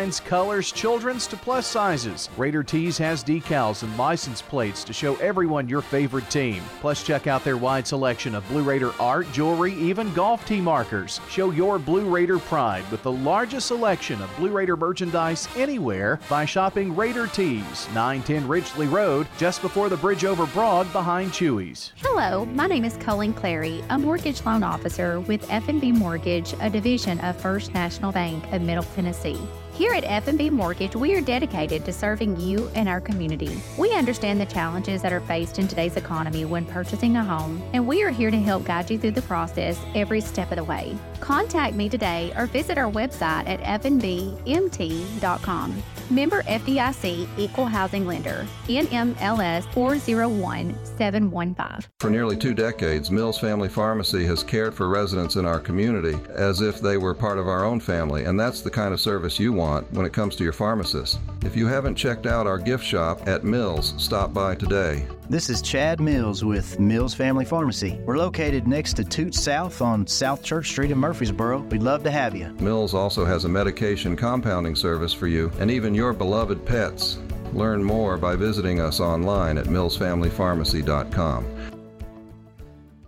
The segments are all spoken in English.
designs, colors, children's to plus sizes. Raider Tees has decals and license plates to show everyone your favorite team. Plus, check out their wide selection of Blue Raider art, jewelry, even golf tee markers. Show your Blue Raider pride with the largest selection of Blue Raider merchandise anywhere by shopping Raider Tees, 910 Ridgely Road, just before the bridge over Broad behind Chewy's. Hello, my name is Colleen Clary, a mortgage loan officer with FNB Mortgage, a division of First National Bank of Middle Tennessee. Here at FNB Mortgage, we are dedicated to serving you and our community. We understand the challenges that are faced in today's economy when purchasing a home, and we are here to help guide you through the process every step of the way. Contact me today or visit our website at fnbmt.com. Member FDIC Equal Housing Lender, NMLS 401715. For nearly two decades, Mills Family Pharmacy has cared for residents in our community as if they were part of our own family, and that's the kind of service you want when it comes to your pharmacist. If you haven't checked out our gift shop at Mills, stop by today. This is Chad Mills with Mills Family Pharmacy. We're located next to Toot South on South Church Street in Murfreesboro. We'd love to have you. Mills also has a medication compounding service for you and even your beloved pets. Learn more by visiting us online at millsfamilypharmacy.com.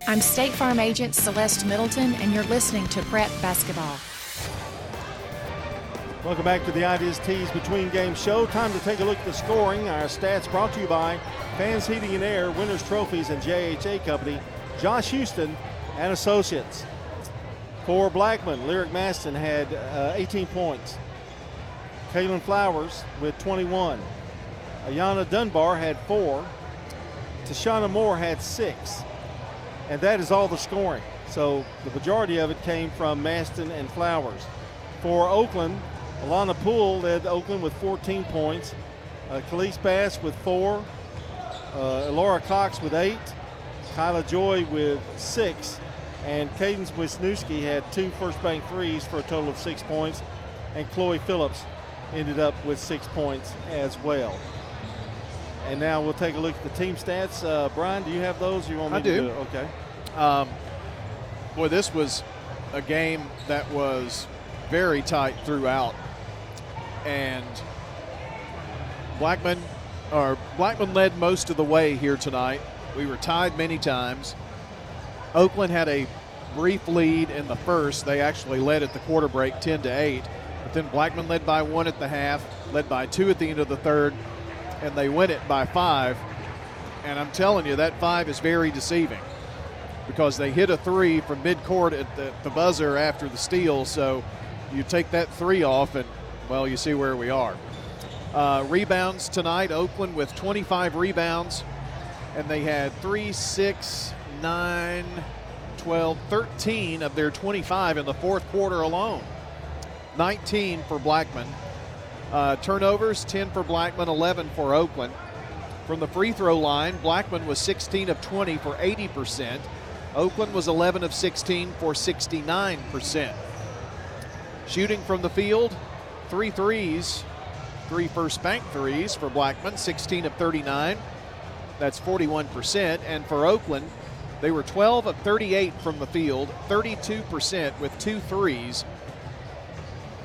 I'm State Farm Agent Celeste Middleton, and you're listening to Prep Basketball. Welcome back to the Raider Tees Between Game show. Time to take a look at the scoring. Our stats brought to you by Fans Heating and Air, Winners Trophies, and JHA Company, Josh Houston and Associates. For Blackman, Lyric Maston had uh, 18 points. Kaylin Flowers with 21. Ayana Dunbar had four. Tashana Moore had six. And that is all the scoring. So the majority of it came from Maston and Flowers. For Oakland, Alana Poole led Oakland with 14 points. Uh, Khalees Bass with four. Uh, Laura Cox with eight. Kyla Joy with six. And Cadence Wisniewski had two first bank threes for a total of six points. And Chloe Phillips ended up with six points as well. And now we'll take a look at the team stats. Uh, Brian, do you have those? You want me I to do. do? Okay. Um, boy, this was a game that was very tight throughout, and Blackman or Blackman led most of the way here tonight. We were tied many times. Oakland had a brief lead in the first. They actually led at the quarter break 10 to 8. But then Blackman led by one at the half, led by two at the end of the third, and they win it by five. And I'm telling you, that five is very deceiving because they hit a three from midcourt at the, the buzzer after the steal. So you take that three off, and well, you see where we are. Uh, rebounds tonight, Oakland with 25 rebounds, and they had three, six, nine, 12, 13 of their 25 in the fourth quarter alone. 19 for Blackman. Uh, turnovers 10 for Blackman, 11 for Oakland. From the free throw line, Blackman was 16 of 20 for 80%. Oakland was 11 of 16 for 69%. Shooting from the field, three threes, three first bank threes for Blackman, 16 of 39. That's 41%. And for Oakland, they were 12 of 38 from the field, 32% with two threes.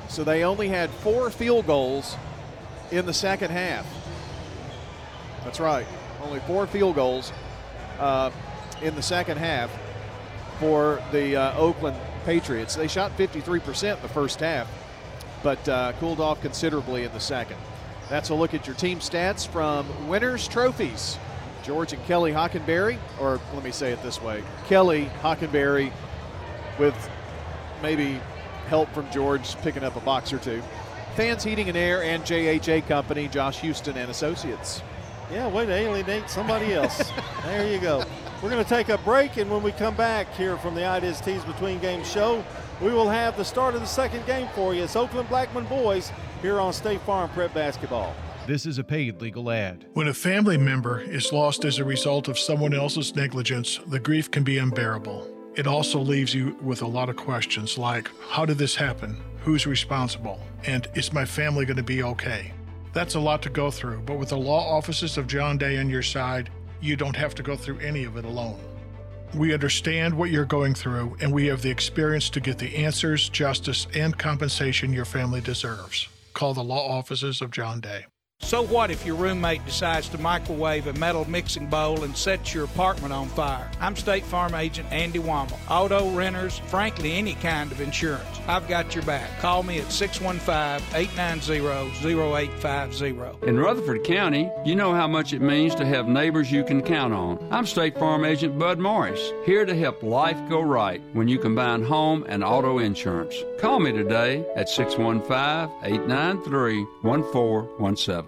So they only had four field goals in the second half. That's right, only four field goals uh, in the second half for the uh, Oakland Patriots. They shot 53% the first half, but uh, cooled off considerably in the second. That's a look at your team stats from Winners Trophies. George and Kelly Hockenberry, or let me say it this way Kelly Hockenberry with maybe help from George picking up a box or two. Fans Heating and Air and JHA Company, Josh Houston and Associates. Yeah, way to alienate somebody else. there you go. We're going to take a break, and when we come back here from the Raider Tees Between Games show, we will have the start of the second game for you. It's Oakland Blackman Boys here on State Farm Prep Basketball. This is a paid legal ad. When a family member is lost as a result of someone else's negligence, the grief can be unbearable. It also leaves you with a lot of questions like how did this happen? Who's responsible? And is my family going to be okay? That's a lot to go through, but with the law offices of John Day on your side, you don't have to go through any of it alone. We understand what you're going through, and we have the experience to get the answers, justice, and compensation your family deserves. call the law offices of John Day. So what if your roommate decides to microwave a metal mixing bowl and sets your apartment on fire? I'm State Farm Agent Andy Womack. Auto renters, frankly, any kind of insurance. I've got your back. Call me at 615-890-0850. In Rutherford County, you know how much it means to have neighbors you can count on. I'm State Farm Agent Bud Morris, here to help life go right when you combine home and auto insurance. Call me today at 615-893-1417.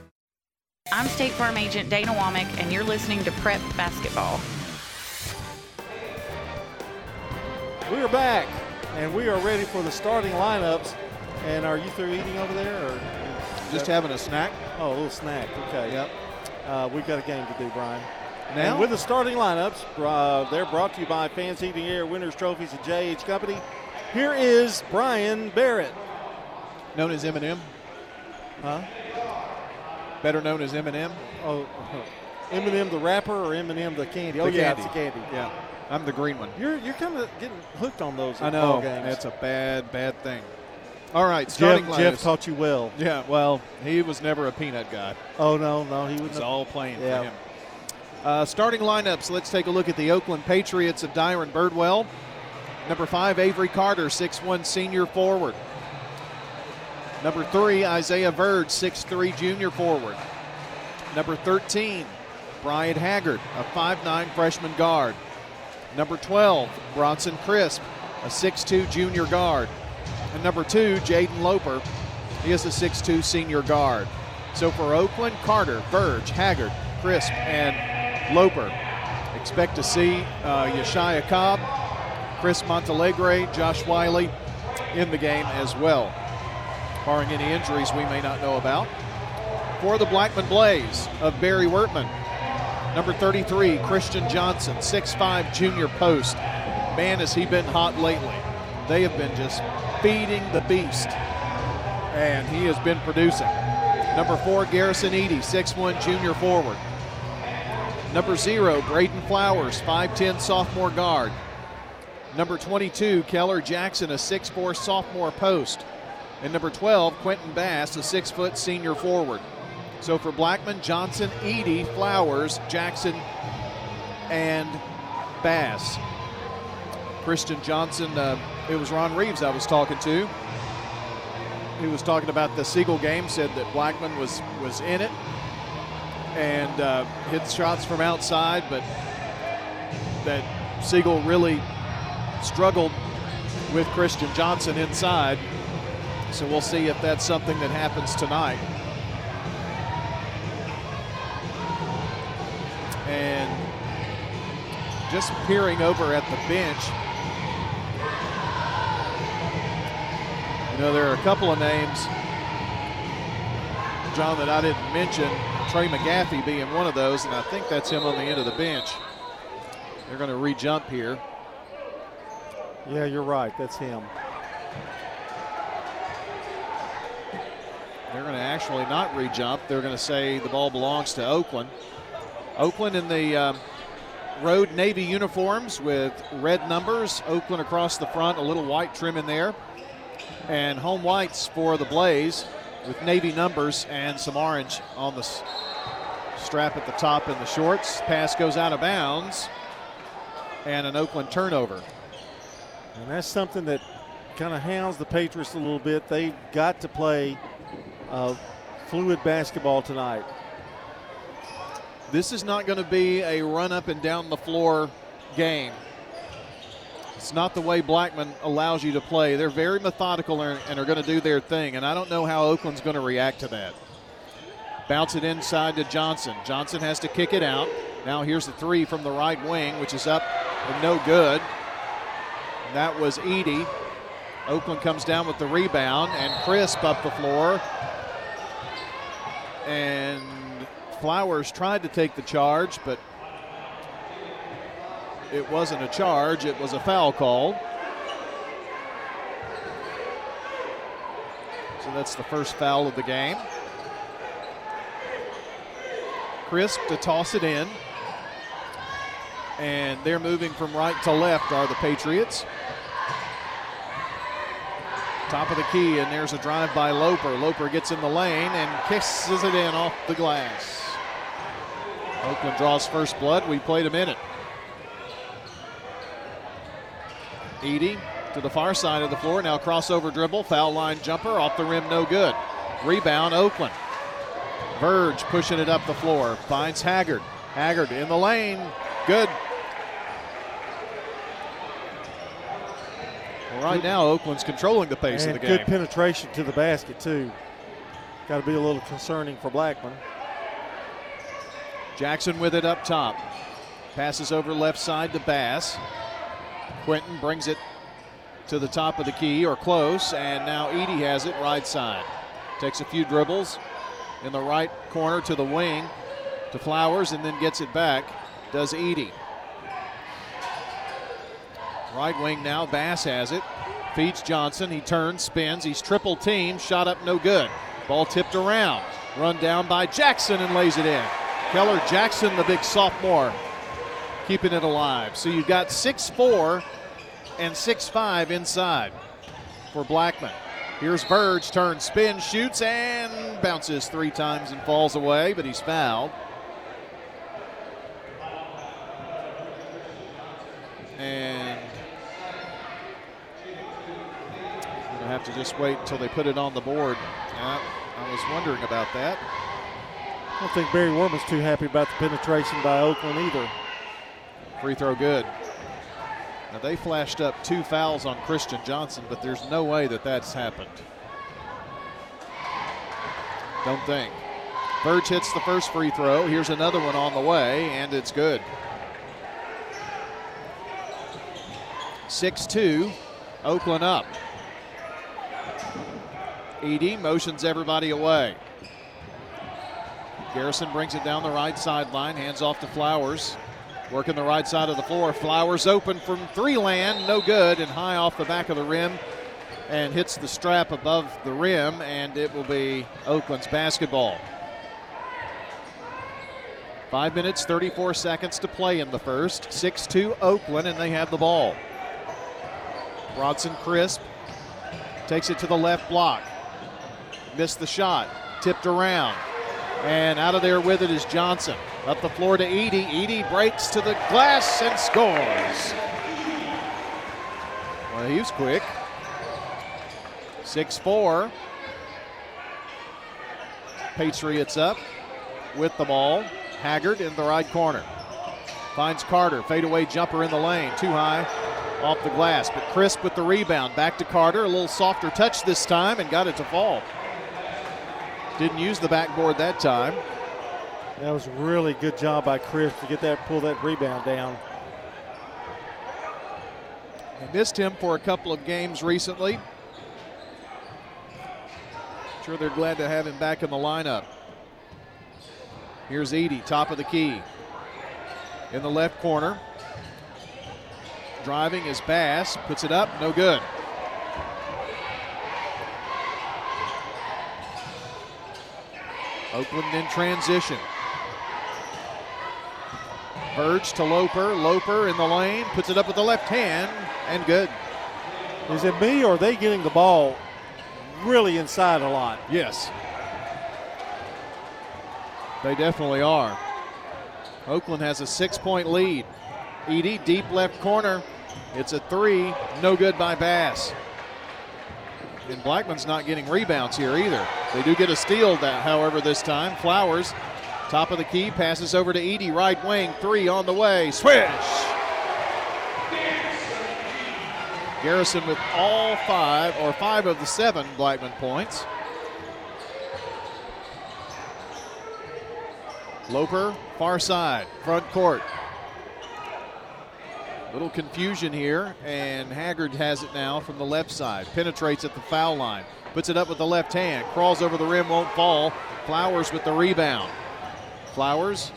I'm State Farm Agent Dana Womack, and you're listening to Prep Basketball. We are back, and we are ready for the starting lineups. And are you through eating over there, or just having a snack? Oh, a little snack. Okay. Yep. Uh, we've got a game to do, Brian. Now? And with the starting lineups, uh, they're brought to you by Fans Heating Air, Winners Trophies, and JH Company. Here is Brian Barrett, known as Eminem. Huh? Better known as Eminem. Oh, Eminem the rapper or Eminem the candy? Oh the yeah, candy. it's the candy. Yeah, I'm the green one. You're you're kind of getting hooked on those. I know. Games. That's a bad bad thing. All right, starting Jeff, Jeff taught you well. Yeah, well, he was never a peanut guy. Oh no, no, he was all playing yeah. for him. Uh, starting lineups. Let's take a look at the Oakland Patriots of Dyron Birdwell. Number five, Avery Carter, six-one senior forward. Number three, Isaiah Verge, 6'3 junior forward. Number 13, Brian Haggard, a 5'9 freshman guard. Number 12, Bronson Crisp, a 6'2 junior guard. And number two, Jaden Loper, he is a 6'2 senior guard. So for Oakland, Carter, Verge, Haggard, Crisp, and Loper. Expect to see uh, Yeshaya Cobb, Chris Montalegre, Josh Wiley in the game as well, barring any injuries we may not know about. For the Blackman Blaze of Barry Wertman, number 33, Christian Johnson, 6'5 junior post. Man, has he been hot lately. They have been just feeding the beast, and he has been producing. Number four, Garrison Eady, 6'1 junior forward. Number zero, Braden Flowers, 5'10 sophomore guard. Number 22, Keller Jackson, a 6'4 sophomore post. And number 12, Quentin Bass, a 6 foot senior forward. So for Blackman, Johnson, Eady, Flowers, Jackson, and Bass. Christian Johnson, uh, it was Ron Reeves I was talking to. He was talking about the Siegel game, said that Blackman was, was in it and uh, hit shots from outside, but that Siegel really struggled with Christian Johnson inside. So we'll see if that's something that happens tonight. And just peering over at the bench, you know, there are a couple of names, John, that I didn't mention. Trey McGaffey being one of those, and I think that's him on the end of the bench. They're going to re-jump here. Yeah, you're right. That's him. They're going to actually not re-jump. They're going to say the ball belongs to Oakland. Oakland in the um, road navy uniforms with red numbers. Oakland across the front, a little white trim in there. And home whites for the Blaze with navy numbers and some orange on the strap at the top in the shorts. Pass goes out of bounds and an Oakland turnover. And that's something that kind of hounds the Patriots a little bit. They've got to play uh, fluid basketball tonight. This is not going to be a run up and down the floor game. It's not the way Blackman allows you to play. They're very methodical and are going to do their thing, and I don't know how Oakland's going to react to that. Bounce it inside to Johnson. Johnson has to kick it out. Now here's the three from the right wing, which is up and no good. And that was Eady. Oakland comes down with the rebound, and Crisp up the floor. And Flowers tried to take the charge, but it wasn't a charge, it was a foul call. So that's the first foul of the game. Crisp to toss it in. And they're moving from right to left, are the Patriots. Top of the key, and there's a drive by Loper. Loper gets in the lane and kisses it in off the glass. Oakland draws first blood. We played a minute. Eady to the far side of the floor. Now crossover dribble, foul line jumper, off the rim, no good. Rebound, Oakland. Verge pushing it up the floor, finds Haggard. Haggard in the lane, good. Right now, Oakland's controlling the pace and of the game. Good penetration to the basket, too. Got to be a little concerning for Blackman. Jackson with it up top. Passes over left side to Bass. Quentin brings it to the top of the key or close, and now Eady has it right side. Takes a few dribbles in the right corner to the wing to Flowers and then gets it back. Does Eady. Right wing now, Bass has it. Feeds Johnson. He turns, spins. He's triple team. Shot up, no good. Ball tipped around. Run down by Jackson and lays it in. Keller Jackson, the big sophomore, keeping it alive. So you've got 6'4 and 6'5 inside for Blackman. Here's Verge, turns, spin, shoots, and bounces three times and falls away, but he's fouled. And going to have to just wait until they put it on the board. Yeah, I was wondering about that. I don't think Barry Worman's too happy about the penetration by Oakland either. Free throw good. Now they flashed up two fouls on Christian Johnson, but there's no way that that's happened. Don't think. Verge hits the first free throw. Here's another one on the way, and it's good. 6 2, Oakland up. Eady motions everybody away. Garrison brings it down the right sideline, hands off to Flowers. Working the right side of the floor. Flowers open from three land, no good, and high off the back of the rim and hits the strap above the rim, and it will be Oakland's basketball. Five minutes, 34 seconds to play in the first. 6 2 Oakland, and they have the ball. Bronson Crisp takes it to the left block. Missed the shot. Tipped around. And out of there with it is Johnson. Up the floor to Eady. Eady breaks to the glass and scores. Well, he was quick. 6 4. Patriots up with the ball. Haggard in the right corner. Finds Carter. Fadeaway jumper in the lane. Too high off the glass. But Crisp with the rebound. Back to Carter. A little softer touch this time and got it to fall. Didn't use the backboard that time. That was really good job by Crisp to get that, pull that rebound down. I missed him for a couple of games recently. Sure, they're glad to have him back in the lineup. Here's Eady, top of the key. In the left corner. Driving is Bass, puts it up, no good. Oakland in transition. Verge to Loper. Loper in the lane, puts it up with the left hand, and good. Is it me or are they getting the ball really inside a lot? Yes. They definitely are. Oakland has a six point lead. Eady, deep left corner. It's a three. No good by Bass. And Blackman's not getting rebounds here either. They do get a steal, that, however, this time. Flowers, top of the key, passes over to Eady, right wing, three on the way. Swish! Garrison with all five, or five of the seven Blackman points. Loper, far side, front court. Little confusion here, and Haggard has it now from the left side. Penetrates at the foul line. Puts it up with the left hand. Crawls over the rim, won't fall. Flowers with the rebound. Flowers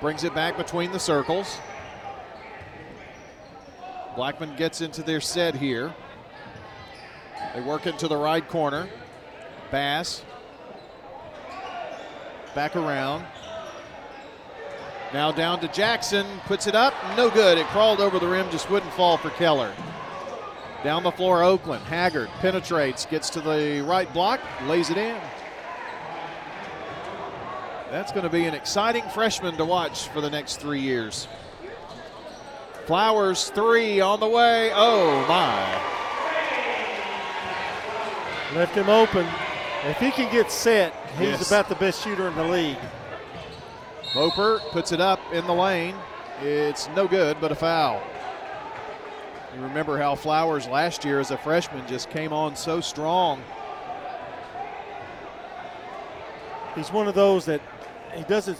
brings it back between the circles. Blackman gets into their set here. They work into the right corner. Bass back around. Now down to Jackson, puts it up, no good. It crawled over the rim, just wouldn't fall for Keller. Down the floor, Oakland. Haggard penetrates, gets to the right block, lays it in. That's going to be an exciting freshman to watch for the next three years. Flowers, three on the way. Oh, my. Left him open. If he can get set, he's Yes. about the best shooter in the league. Loper puts it up in the lane. It's no good, but a foul. You remember how Flowers last year as a freshman just came on so strong. He's one of those that he doesn't.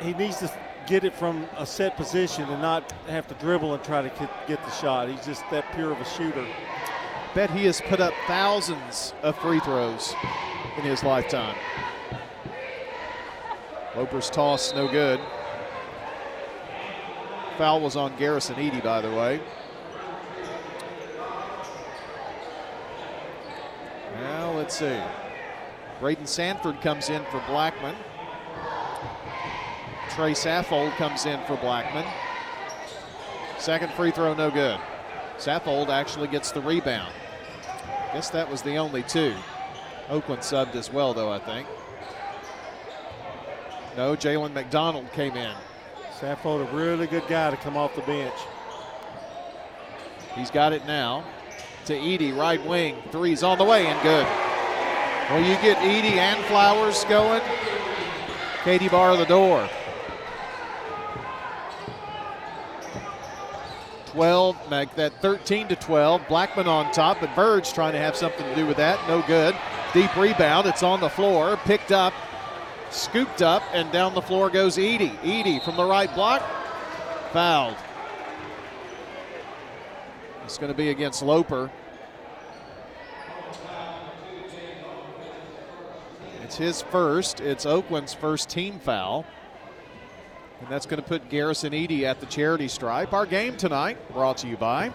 He needs to get it from a set position and not have to dribble and try to get- get the shot. He's just that pure of a shooter. Bet he has put up thousands of free throws in his lifetime. Loper's toss, no good. Foul was on Garrison Eady, by the way. Now let's see. Braden Sanford comes in for Blackman. Trey Saffold comes in for Blackman. Second free throw, no good. Saffold actually gets the rebound. Guess that was the only two. Oakland subbed as well, though, I think. No, Jalen McDonald came in. Saffold, a really good guy to come off the bench. He's got it now to Eady, right wing. Three's on the way and good. Well, you get Eady and Flowers going. Katie bar the door. 12, make that 13 to 12. Blackman on top, but Verge trying to have something to do with that. No good. Deep rebound. It's on the floor. Picked up, scooped up, and down the floor goes Eady. Eady from the right block. Fouled. It's going to be against Loper. It's his first. It's Oakland's first team foul. And that's going to put Garrison Eady at the charity stripe. Our game tonight brought to you by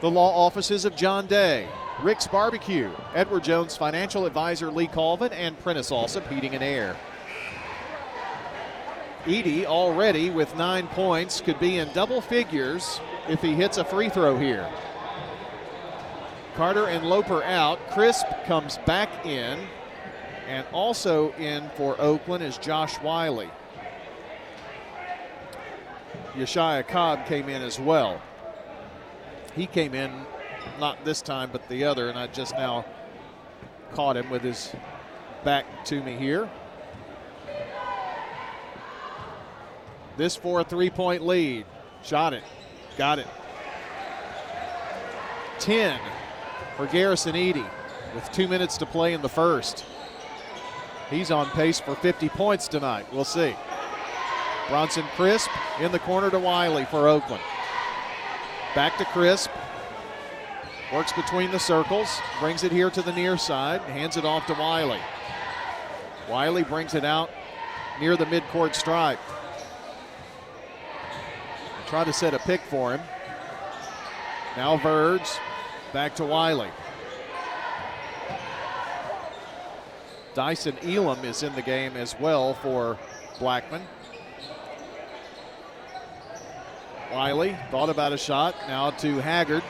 the law offices of John Day, Rick's Barbecue, Edward Jones Financial Advisor Lee Colvin, and Prentice Allsup Heating and Air. Eady already with nine points could be in double figures if he hits a free throw here. Carter and Loper out. Crisp comes back in. And also in for Oakland is Josh Wiley. Yeshaya Cobb came in as well. He came in not this time, but the other, and I just now caught him with his back to me here. This for a three point lead. Shot it. Got it. 10 for Garrison Eady with two minutes to play in the first. He's on pace for 50 points tonight. We'll see. Bronson Crisp in the corner to Wiley for Oakland. Back to Crisp. Works between the circles, brings it here to the near side, hands it off to Wiley. Wiley brings it out near the midcourt stripe. Try to set a pick for him. Now Verge, back to Wiley. Dyson Elam is in the game as well for Blackman. Wiley thought about a shot. Now to Haggard.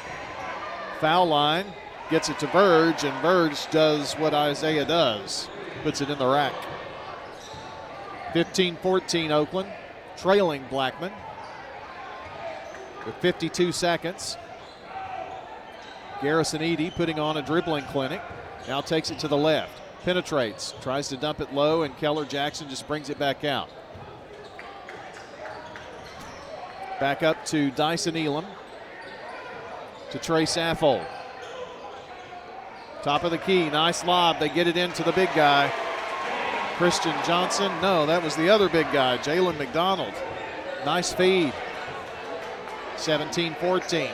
Foul line. Gets it to Verge, and Verge does what Isaiah does puts it in the rack. 15 14 Oakland, trailing Blackman with 52 seconds. Garrison Eady putting on a dribbling clinic. Now takes it to the left. Penetrates. Tries to dump it low, and Keller Jackson just brings it back out. Back up to Dyson Elam. To Trey Saffold. Top of the key. Nice lob. They get it into the big guy. Christian Johnson. No, that was the other big guy, Jalen McDonald. Nice feed. 17 14.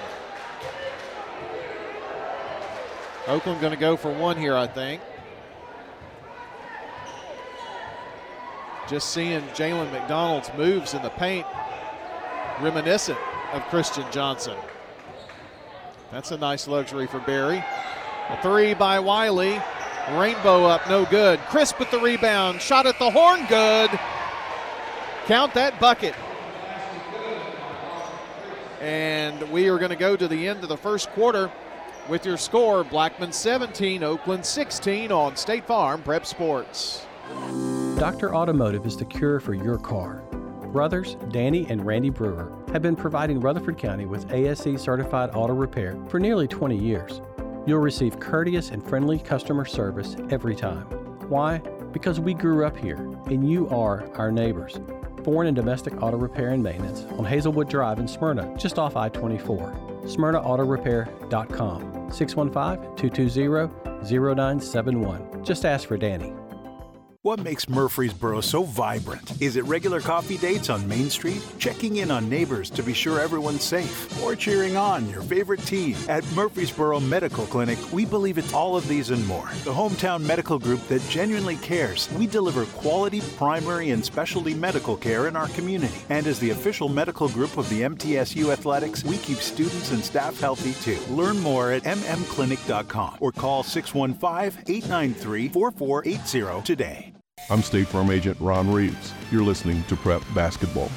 Oakland going to go for one here, I think. Just seeing Jalen McDonald's moves in the paint, reminiscent of Christian Johnson. That's a nice luxury for Barry. A three by Wiley. Rainbow up, no good. Crisp with the rebound. Shot at the horn, good. Count that bucket. And we are going to go to the end of the first quarter with your score Blackman 17, Oakland 16 on State Farm Prep Sports. Dr. Automotive is the cure for your car. Brothers Danny and Randy Brewer have been providing Rutherford County with ASE certified auto repair for nearly 20 years. You'll receive courteous and friendly customer service every time. Why? Because we grew up here and you are our neighbors. Foreign and domestic auto repair and maintenance on Hazelwood Drive in Smyrna, just off I 24. SmyrnaAutorepair.com 615 220 0971. Just ask for Danny. What makes Murfreesboro so vibrant? Is it regular coffee dates on Main Street? Checking in on neighbors to be sure everyone's safe? Or cheering on your favorite team? At Murfreesboro Medical Clinic, we believe it's all of these and more. The hometown medical group that genuinely cares. We deliver quality primary and specialty medical care in our community. And as the official medical group of the MTSU Athletics, we keep students and staff healthy too. Learn more at mmclinic.com or call 615 893 4480 today. I'm State Farm Agent Ron Reeves. You're listening to Prep Basketball.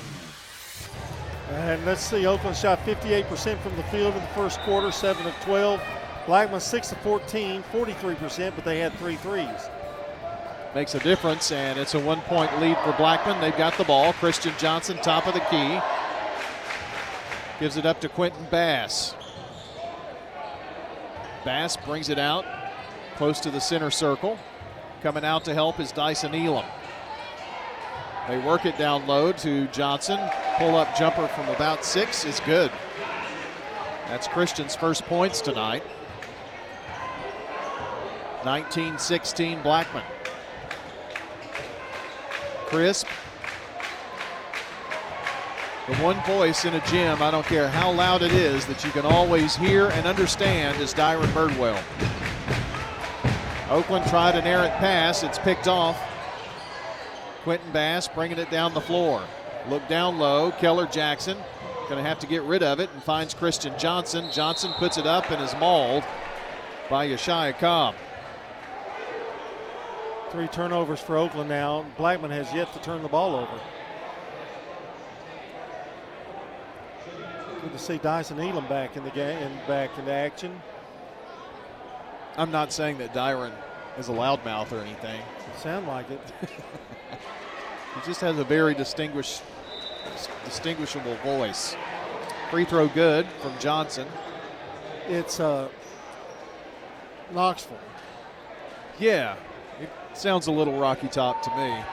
And let's see, Oakland shot 58% from the field in the first quarter, 7 of 12. Blackman 6 of 14, 43%, but they had three threes. Makes a difference, and it's a one point lead for Blackman. They've got the ball. Christian Johnson, top of the key. Gives it up to Quentin Bass. Bass brings it out close to the center circle. Coming out to help is Dyson Elam. They work it down low to Johnson. Pull up jumper from about six is good. That's Christian's first points tonight. 19 16 Blackman. Crisp. The one voice in a gym, I don't care how loud it is, that you can always hear and understand is Dyron Birdwell. Oakland tried an errant pass. It's picked off. Quentin Bass bringing it down the floor. Look down low. Keller Jackson going to have to get rid of it and finds Christian Johnson. Johnson puts it up and is mauled by Yeshaya Cobb. Three turnovers for Oakland now. Blackman has yet to turn the ball over. Good to see Dyson Elam back in the game and back into action. I'm not saying that Dyron is a loudmouth or anything. Sound like it. he just has a very distinguished, distinguishable voice. Free throw good from Johnson. It's uh, Knoxville. Yeah, it sounds a little Rocky Top to me.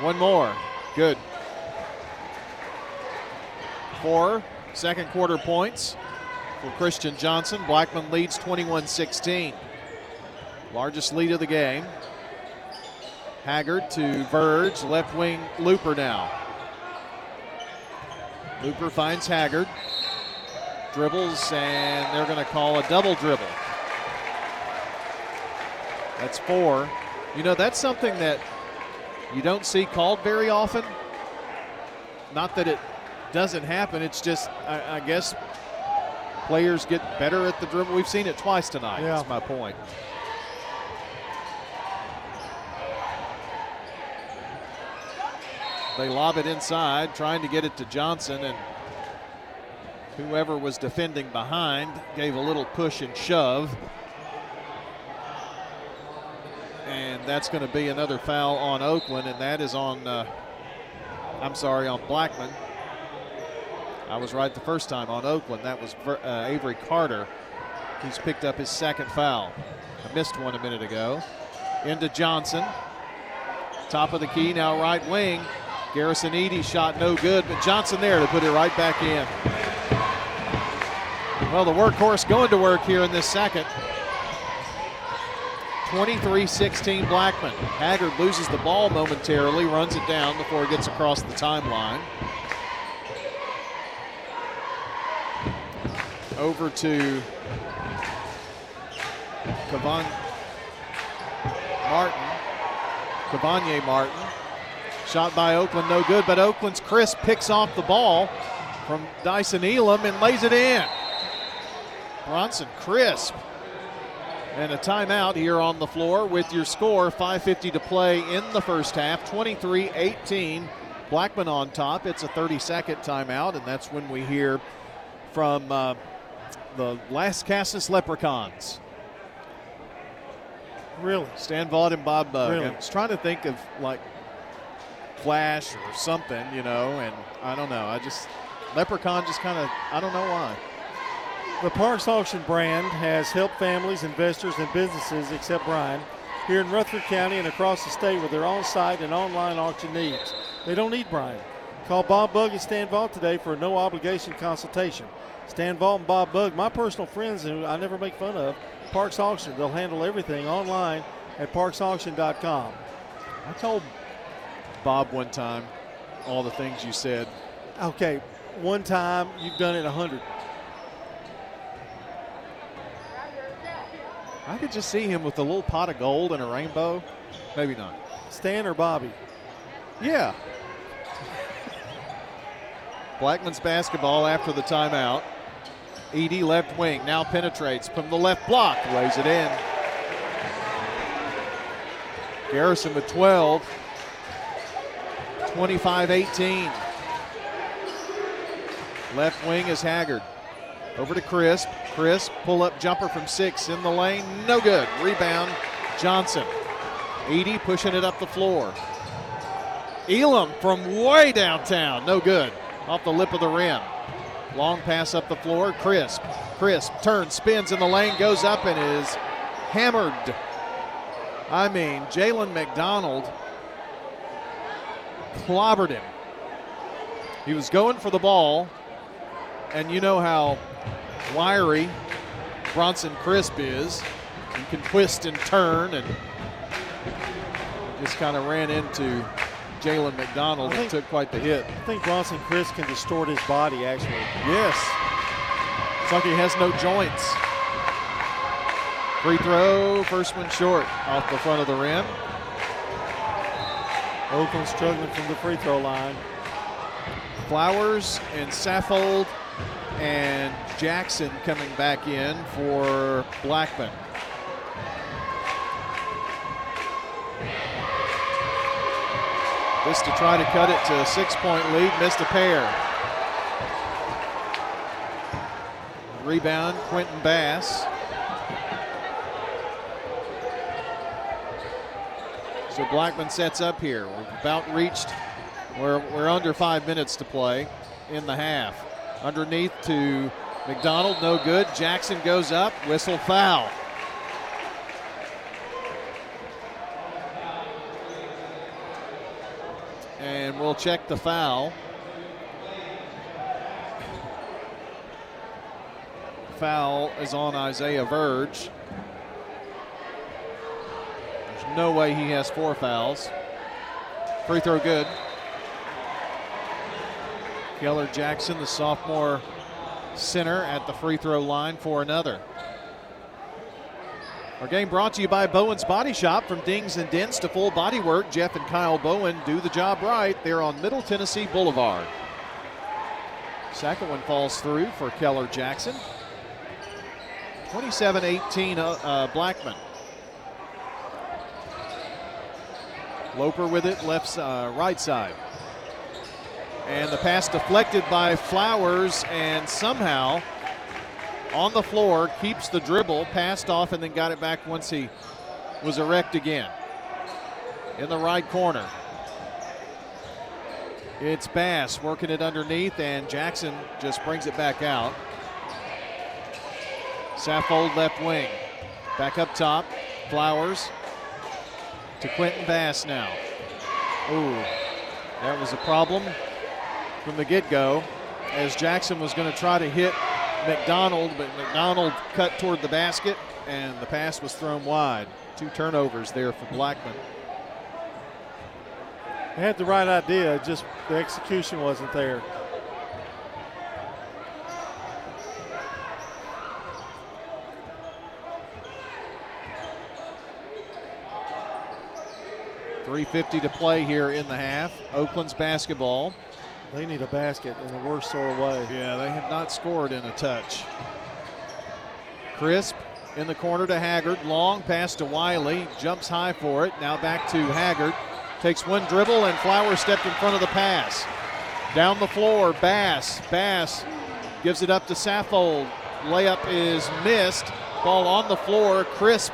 One more. Good. Four second quarter points for Christian Johnson. Blackman leads 21 16. Largest lead of the game. Haggard to Verge, left wing Loper now. Loper finds Haggard, dribbles, and they're going to call a double dribble. That's four. You know, that's something that you don't see called very often. Not that it doesn't happen, it's just, I, I guess, players get better at the dribble. We've seen it twice tonight. Yeah. That's my point. They lob it inside, trying to get it to Johnson, and whoever was defending behind gave a little push and shove. And that's going to be another foul on Oakland, and that is on, uh, I'm sorry, on Blackman. I was right the first time on Oakland. That was uh, Avery Carter. He's picked up his second foul. I missed one a minute ago. Into Johnson. Top of the key, now right wing. Garrison Eady shot no good, but Johnson there to put it right back in. Well, the workhorse going to work here in this second. 23 16 Blackman. Haggard loses the ball momentarily, runs it down before it gets across the timeline. Over to Kavan Martin. Cavanye Martin. Shot by Oakland, no good, but Oakland's Crisp picks off the ball from Dyson Elam and lays it in. Bronson Crisp. And a timeout here on the floor with your score 5.50 to play in the first half, 23 18. Blackman on top. It's a 30 second timeout, and that's when we hear from uh, the Las Casas Leprechauns. Really? Stan Vaught and Bob Bug. Really? I was trying to think of like Flash or something, you know, and I don't know. I just, Leprechaun just kind of, I don't know why. The Parks Auction brand has helped families, investors, and businesses except Brian here in Rutherford County and across the state with their on site and online auction needs. They don't need Brian. Call Bob Bug and Stan Vault today for a no obligation consultation. Stan Vault and Bob Bug, my personal friends who I never make fun of, Parks Auction. They'll handle everything online at parksauction.com. I told Bob one time all the things you said. Okay, one time you've done it a hundred. I could just see him with a little pot of gold and a rainbow. Maybe not. Stan or Bobby? Yeah. Blackman's basketball after the timeout. Eady left wing now penetrates from the left block, lays it in. Garrison with 12. 25 18. Left wing is Haggard. Over to Crisp. Crisp, pull up jumper from six in the lane. No good. Rebound, Johnson. Eady pushing it up the floor. Elam from way downtown. No good. Off the lip of the rim. Long pass up the floor. Crisp. Crisp turns, spins in the lane, goes up and is hammered. I mean, Jalen McDonald clobbered him. He was going for the ball, and you know how wiry Bronson Crisp is. He can twist and turn, and just kind of ran into Jalen McDonald and took quite the hit. I think Bronson Crisp can distort his body, actually. Yes. It's like he has no joints. Free throw, first one short off the front of the rim. Oakland struggling from the free throw line. Flowers and Saffold and Jackson coming back in for Blackman. This to try to cut it to a six point lead, missed a pair. Rebound, Quentin Bass. So Blackman sets up here. We've about reached, we're, we're under five minutes to play in the half. Underneath to McDonald, no good. Jackson goes up, whistle foul. And we'll check the foul. Foul is on Isaiah Verge. There's no way he has four fouls. Free throw good. Keller Jackson, the sophomore center, at the free throw line for another. Our game brought to you by Bowen's Body Shop. From dings and dents to full body work, Jeff and Kyle Bowen do the job right. They're on Middle Tennessee Boulevard. Second one falls through for Keller Jackson. 27 18 uh, uh, Blackman. Loper with it, left uh, right side. And the pass deflected by Flowers, and somehow on the floor keeps the dribble, passed off, and then got it back once he was erect again. In the right corner. It's Bass working it underneath, and Jackson just brings it back out. Saffold left wing. Back up top. Flowers to Quentin Bass now. Ooh, that was a problem from the get go as Jackson was going to try to hit McDonald, but McDonald cut toward the basket and the pass was thrown wide. Two turnovers there for Blackman. They had the right idea, just the execution wasn't there. Three fifty to play here in the half. Oakland's basketball. They need a basket in the worst sort of way. Yeah, they have not scored in a touch. Crisp in the corner to Haggard. Long pass to Wiley. Jumps high for it. Now back to Haggard. Takes one dribble, and Flowers stepped in front of the pass. Down the floor, Bass. Bass gives it up to Saffold. Layup is missed. Ball on the floor. Crisp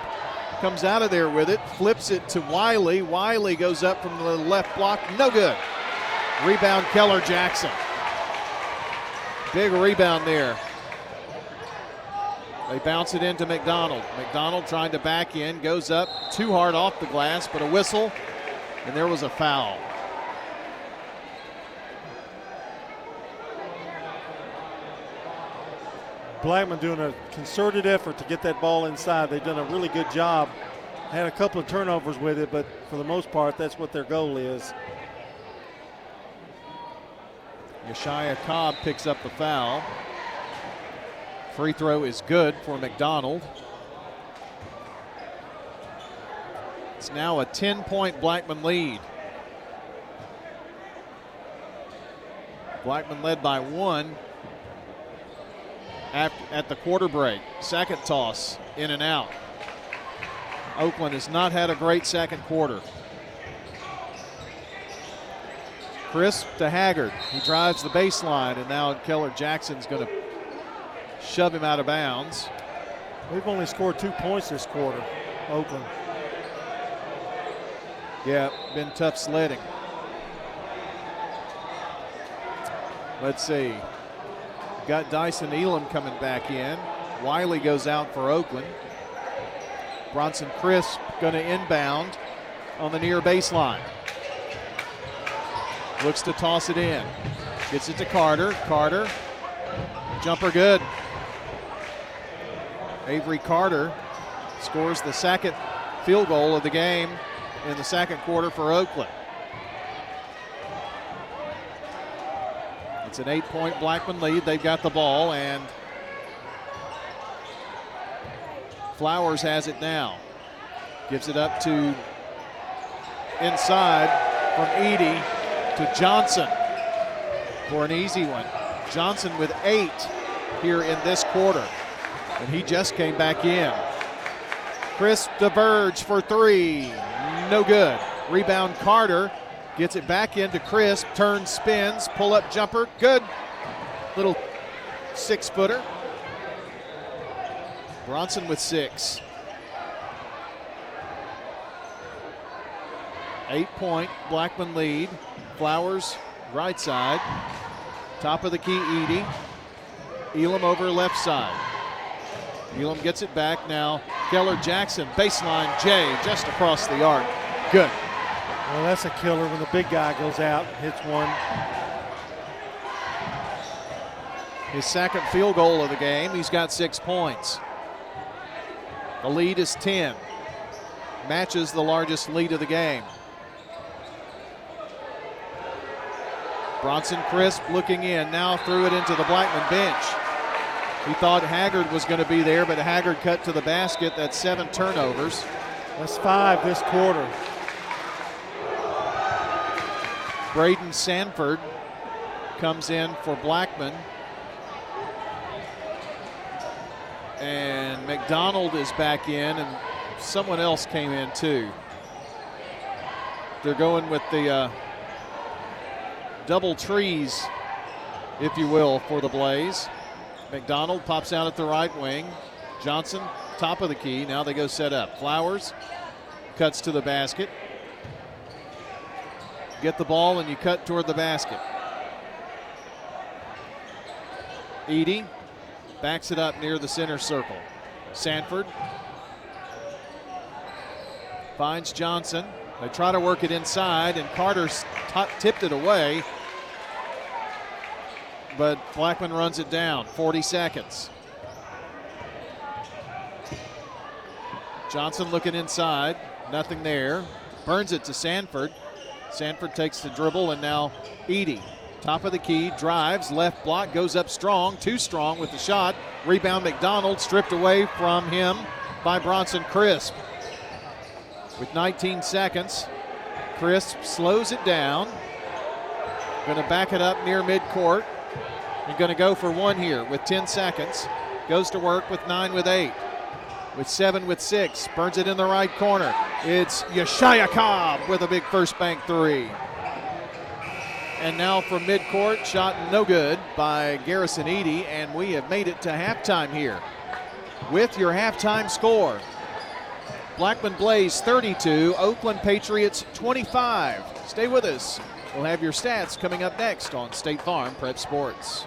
comes out of there with it, flips it to Wiley. Wiley goes up from the left block. No good. Rebound, Keller Jackson. Big rebound there. They bounce it into McDonald. McDonald trying to back in, goes up too hard off the glass, but a whistle and there was a foul. Blackman doing a concerted effort to get that ball inside. They've done a really good job. Had a couple of turnovers with it, but for the most part, that's what their goal is. Yeshaya Cobb picks up the foul. Free throw is good for McDonald. It's now a 10 point Blackman lead. Blackman led by one at, at the quarter break. Second toss, in and out. Oakland has not had a great second quarter. Crisp to Haggard. He drives the baseline, and now Keller Jackson's going to shove him out of bounds. We've only scored two points this quarter, Oakland. Yeah, been tough sledding. Let's see. Got Dyson Elam coming back in. Wiley goes out for Oakland. Bronson Crisp going to inbound on the near baseline. Looks to toss it in. Gets it to Carter. Carter. Jumper good. Avery Carter scores the second field goal of the game in the second quarter for Oakland. It's an eight point Blackman lead. They've got the ball, and Flowers has it now. Gives it up to inside from Eady to Johnson for an easy one. Johnson with eight here in this quarter, and he just came back in. Crisp DeVerge for three no good. Rebound Carter gets it back into Chris, turn spins, pull up jumper, good. Little six footer. Bronson with six. Eight point Blackman lead. Flowers right side. Top of the key, Eady. Elam over left side. Elam gets it back now. Keller Jackson, baseline Jay, just across the arc. Good. Well, that's a killer when the big guy goes out, hits one. His second field goal of the game. He's got six points. The lead is 10. Matches the largest lead of the game. Bronson Crisp looking in, now threw it into the Blackman bench. He thought Haggard was going to be there, but Haggard cut to the basket. That's seven turnovers. That's five this quarter. Braden Sanford comes in for Blackman. And McDonald is back in, and someone else came in too. They're going with the uh, double trees, if you will, for the Blaze. McDonald pops out at the right wing. Johnson, top of the key. Now they go set up. Flowers cuts to the basket. get the ball and you cut toward the basket. Eady backs it up near the center circle. Sanford finds Johnson. They try to work it inside, and Carter t- tipped it away. But Blackman runs it down. 40 seconds. Johnson looking inside. Nothing there. Burns it to Sanford. Sanford takes the dribble, and now Eady. Top of the key, drives, left block, goes up strong, too strong with the shot. Rebound McDonald stripped away from him by Bronson Crisp. With 19 seconds, Crisp slows it down. Going to back it up near midcourt. And going to go for one here with 10 seconds. Goes to work with nine with eight. With seven with six. Burns it in the right corner. It's Yeshaya Cobb with a big first bank three. And now from midcourt, shot no good by Garrison Eady, and we have made it to halftime here with your halftime score. Blackman Blaze 32, Oakland Patriots 25. Stay with us. We'll have your stats coming up next on State Farm Prep Sports.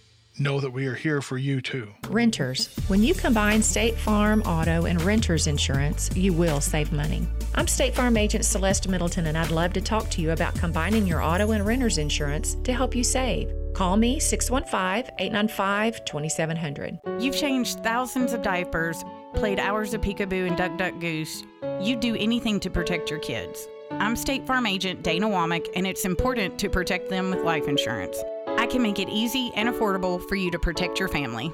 know that we are here for you too. Renters. When you combine State Farm, auto, and renter's insurance, you will save money. I'm State Farm agent Celeste Middleton, and I'd love to talk to you about combining your auto and renter's insurance to help you save. Call me 615 895 2700. You've changed thousands of diapers, played hours of peekaboo and duck duck goose. You do anything to protect your kids. I'm State Farm agent Dana Womack, and it's important to protect them with life insurance. I can make it easy and affordable for you to protect your family.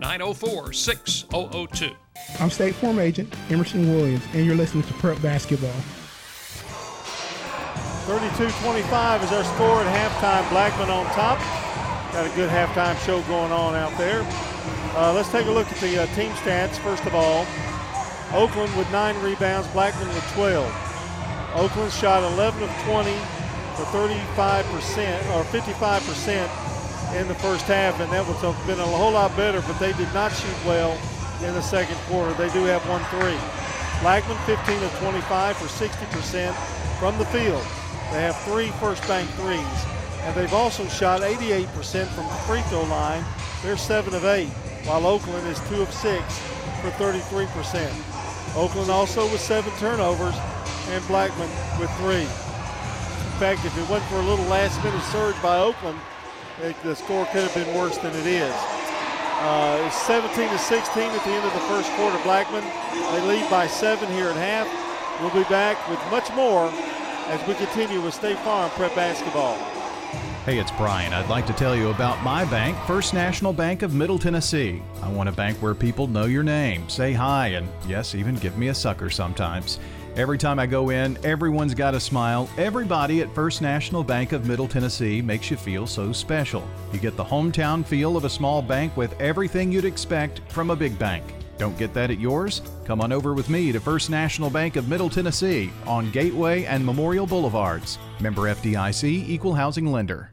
904 6002. I'm State Farm Agent Emerson Williams, and you're listening to Prep Basketball. 32-25 is our score at halftime. Blackman on top. Got a good halftime show going on out there. Uh, let's take a look at the uh, team stats. First of all, Oakland with nine rebounds, Blackman with 12. Oakland shot 11 of 20 for 35% or 55% in the first half, and that would have been a whole lot better, but they did not shoot well in the second quarter. They do have one three. Blackman 15 of 25 for 60% from the field. They have three first bank threes, and they've also shot 88% from the free throw line. They're seven of eight, while Oakland is two of six for 33%. Oakland also with seven turnovers, and Blackman with three. In fact, if it wasn't for a little last minute surge by Oakland, it, the score could have been worse than it is. Uh, it's 17 to 16 at the end of the first quarter. Blackman, they lead by seven here at half. We'll be back with much more as we continue with State Farm Prep Basketball. Hey, it's Brian. I'd like to tell you about my bank, First National Bank of Middle Tennessee. I want a bank where people know your name, say hi, and yes, even give me a sucker sometimes. Every time I go in, everyone's got a smile. Everybody at First National Bank of Middle Tennessee makes you feel so special. You get the hometown feel of a small bank with everything you'd expect from a big bank. Don't get that at yours? Come on over with me to First National Bank of Middle Tennessee on Gateway and Memorial Boulevards. Member FDIC, Equal Housing Lender.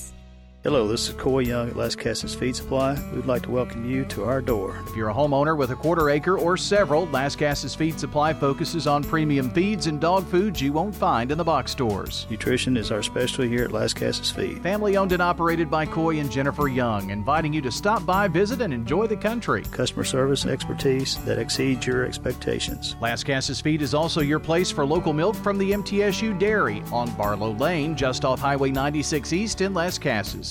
Hello, this is Coy Young at Lascassas Feed Supply. We'd like to welcome you to our door. If you're a homeowner with a quarter acre or several, Lascassas Feed Supply focuses on premium feeds and dog foods you won't find in the box stores. Nutrition is our specialty here at Lascassas Feed. Family owned and operated by Coy and Jennifer Young, inviting you to stop by, visit, and enjoy the country. Customer service and expertise that exceeds your expectations. Lascassas Feed is also your place for local milk from the MTSU Dairy on Barlow Lane, just off Highway 96 East in Lascassas.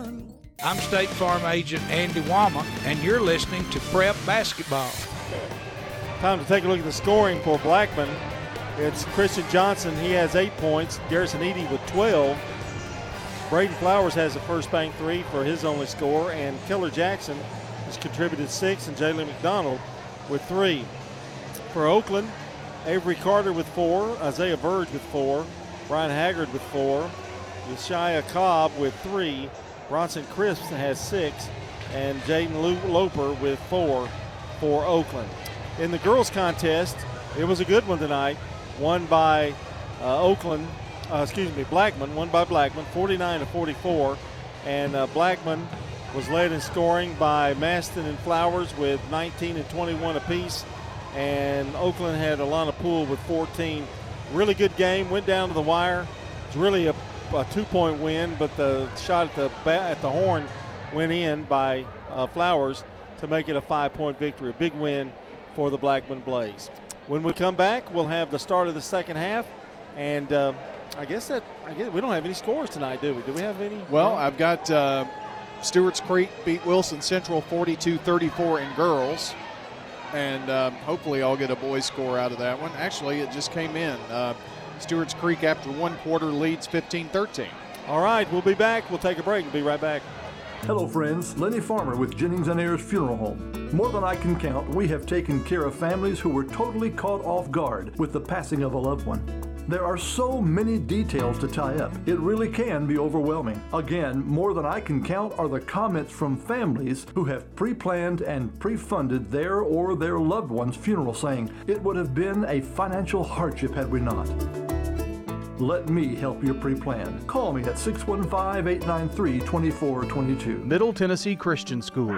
I'm State Farm Agent Andy Wama, and you're listening to Prep Basketball. Time to take a look at the scoring for Blackman. It's Christian Johnson. He has eight points. Garrison Eady with 12. Braden Flowers has the first bank three for his only score, and Keller Jackson has contributed six, and Jalen McDonald with three. For Oakland, Avery Carter with four, Isaiah Verge with four, Brian Haggard with four, Yeshaya Cobb with three, Bronson Crisp has six, and Jaden Loper with four for Oakland. In the girls' contest, it was a good one tonight, won by uh, Oakland, uh, excuse me, Blackman, won by Blackman, 49 to 44, and uh, Blackman was led in scoring by Maston and Flowers with 19 and 21 apiece, and Oakland had Alana Poole with 14. Really good game, went down to the wire. It's really a a two-point win, but the shot at the at the horn went in by uh, Flowers to make it a five-point victory. A big win for the Blackman Blaze. When we come back, we'll have the start of the second half, and uh, I guess that I guess we don't have any scores tonight, do we? Do we have any? Well, I've got uh, Stewart's Creek beat Wilson Central 42-34 in girls, and um, hopefully I'll get a boys score out of that one. Actually, it just came in. Uh, Stewart's Creek, after one quarter, leads 15 13. All right, we'll be back. We'll take a break. We'll be right back. Hello, friends. Lenny Farmer with Jennings and Ayers Funeral Home. More than I can count, we have taken care of families who were totally caught off guard with the passing of a loved one. There are so many details to tie up, it really can be overwhelming. Again, more than I can count are the comments from families who have pre planned and pre funded their or their loved one's funeral, saying, It would have been a financial hardship had we not. Let me help you pre plan. Call me at 615 893 2422. Middle Tennessee Christian School.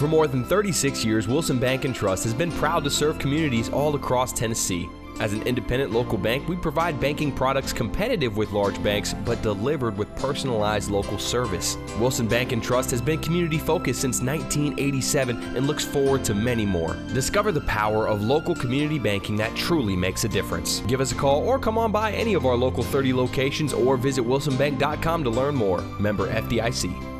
For more than 36 years, Wilson Bank and Trust has been proud to serve communities all across Tennessee. As an independent local bank, we provide banking products competitive with large banks, but delivered with personalized local service. Wilson Bank and Trust has been community focused since 1987 and looks forward to many more. Discover the power of local community banking that truly makes a difference. Give us a call or come on by any of our local 30 locations or visit wilsonbank.com to learn more. Member FDIC.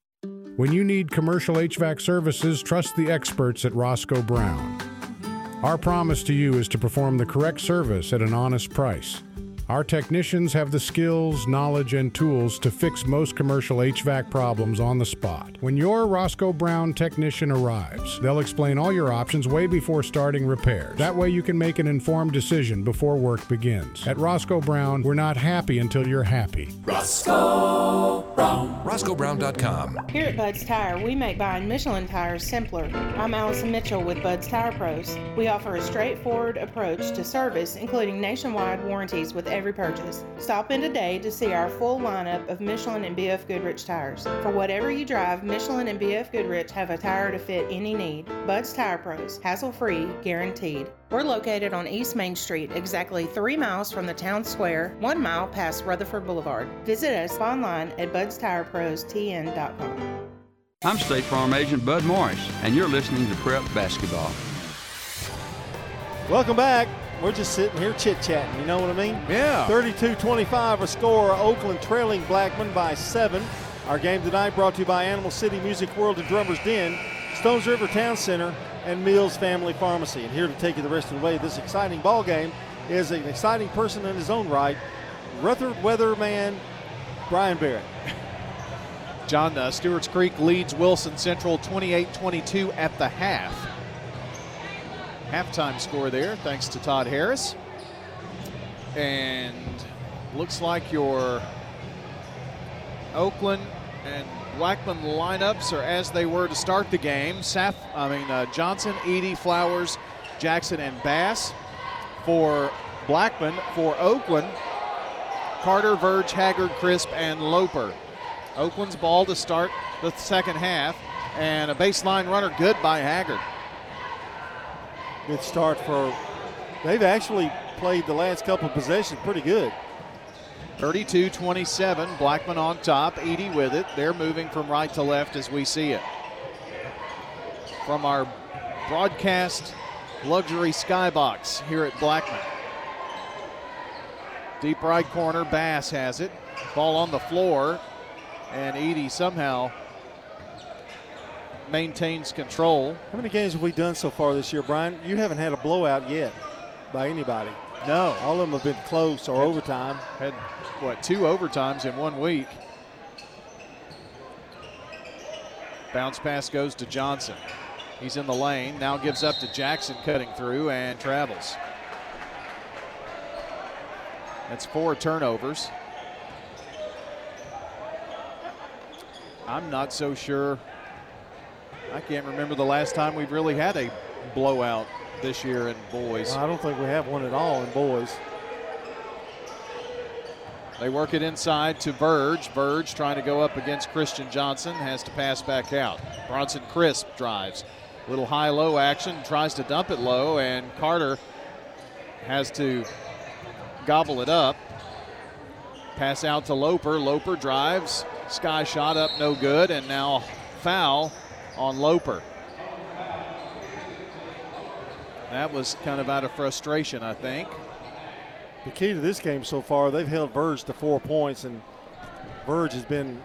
When you need commercial HVAC services, trust the experts at Roscoe Brown. Our promise to you is to perform the correct service at an honest price. Our technicians have the skills, knowledge, and tools to fix most commercial HVAC problems on the spot. When your Roscoe Brown technician arrives, they'll explain all your options way before starting repairs. That way you can make an informed decision before work begins. At Roscoe Brown, we're not happy until you're happy. Roscoe Brown. RoscoeBrown.com. Here at Bud's Tire, we make buying Michelin tires simpler. I'm Allison Mitchell with Bud's Tire Pros. We offer a straightforward approach to service, including nationwide warranties with every purchase. Stop in today to see our full lineup of Michelin and BF Goodrich tires. For whatever you drive, Michelin and BF Goodrich have a tire to fit any need. Bud's Tire Pros, hassle free, guaranteed. We're located on East Main Street, exactly three miles from the town square, one mile past Rutherford Boulevard. Visit us online at budstireprostn.com. I'm State Farm Agent Bud Morris, and you're listening to Prep Basketball. Welcome back. We're just sitting here chit chatting. You know what I mean? Yeah. 32 25, a score. Oakland trailing Blackman by seven. Our game tonight brought to you by Animal City Music World and Drummers Den, Stones River Town Center, and Mills Family Pharmacy. And here to take you the rest of the way, this exciting ball game is an exciting person in his own right, Rutherford weatherman Brian Barrett. John uh, Stewart's Creek leads Wilson Central 28 22 at the half. Halftime score there, thanks to Todd Harris. And looks like your Oakland and Blackman lineups are as they were to start the game. Saf, I mean uh, Johnson, Eady, Flowers, Jackson, and Bass for Blackman. For Oakland, Carter, Verge, Haggard, Crisp, and Loper. Oakland's ball to start the second half, and a baseline runner good by Haggard. Good start for. They've actually played the last couple possessions pretty good. 32 27. Blackman on top. Eady with it. They're moving from right to left as we see it. From our broadcast luxury skybox here at Blackman. Deep right corner. Bass has it. Ball on the floor. And Eady somehow maintains control. How many games have we done so far this year, Brian? You haven't had a blowout yet by anybody. No. All of them have been close or Had- overtime. Had, what, two overtimes in one week. Bounce pass goes to Johnson. He's in the lane, now gives up to Jackson cutting through and travels. That's four turnovers. I'm not so sure. I can't remember the last time we've really had a blowout this year in boys. Well, I don't think we have one at all in boys. They work it inside to Verge. Verge trying to go up against Christian Johnson, has to pass back out. Bronson Crisp drives. Little high low action, tries to dump it low, and Carter has to gobble it up. Pass out to Loper. Loper drives. Sky shot up, no good, and now foul on Loper. That was kind of out of frustration, I think. The key to this game so far, they've held Verge to four points, and Verge has been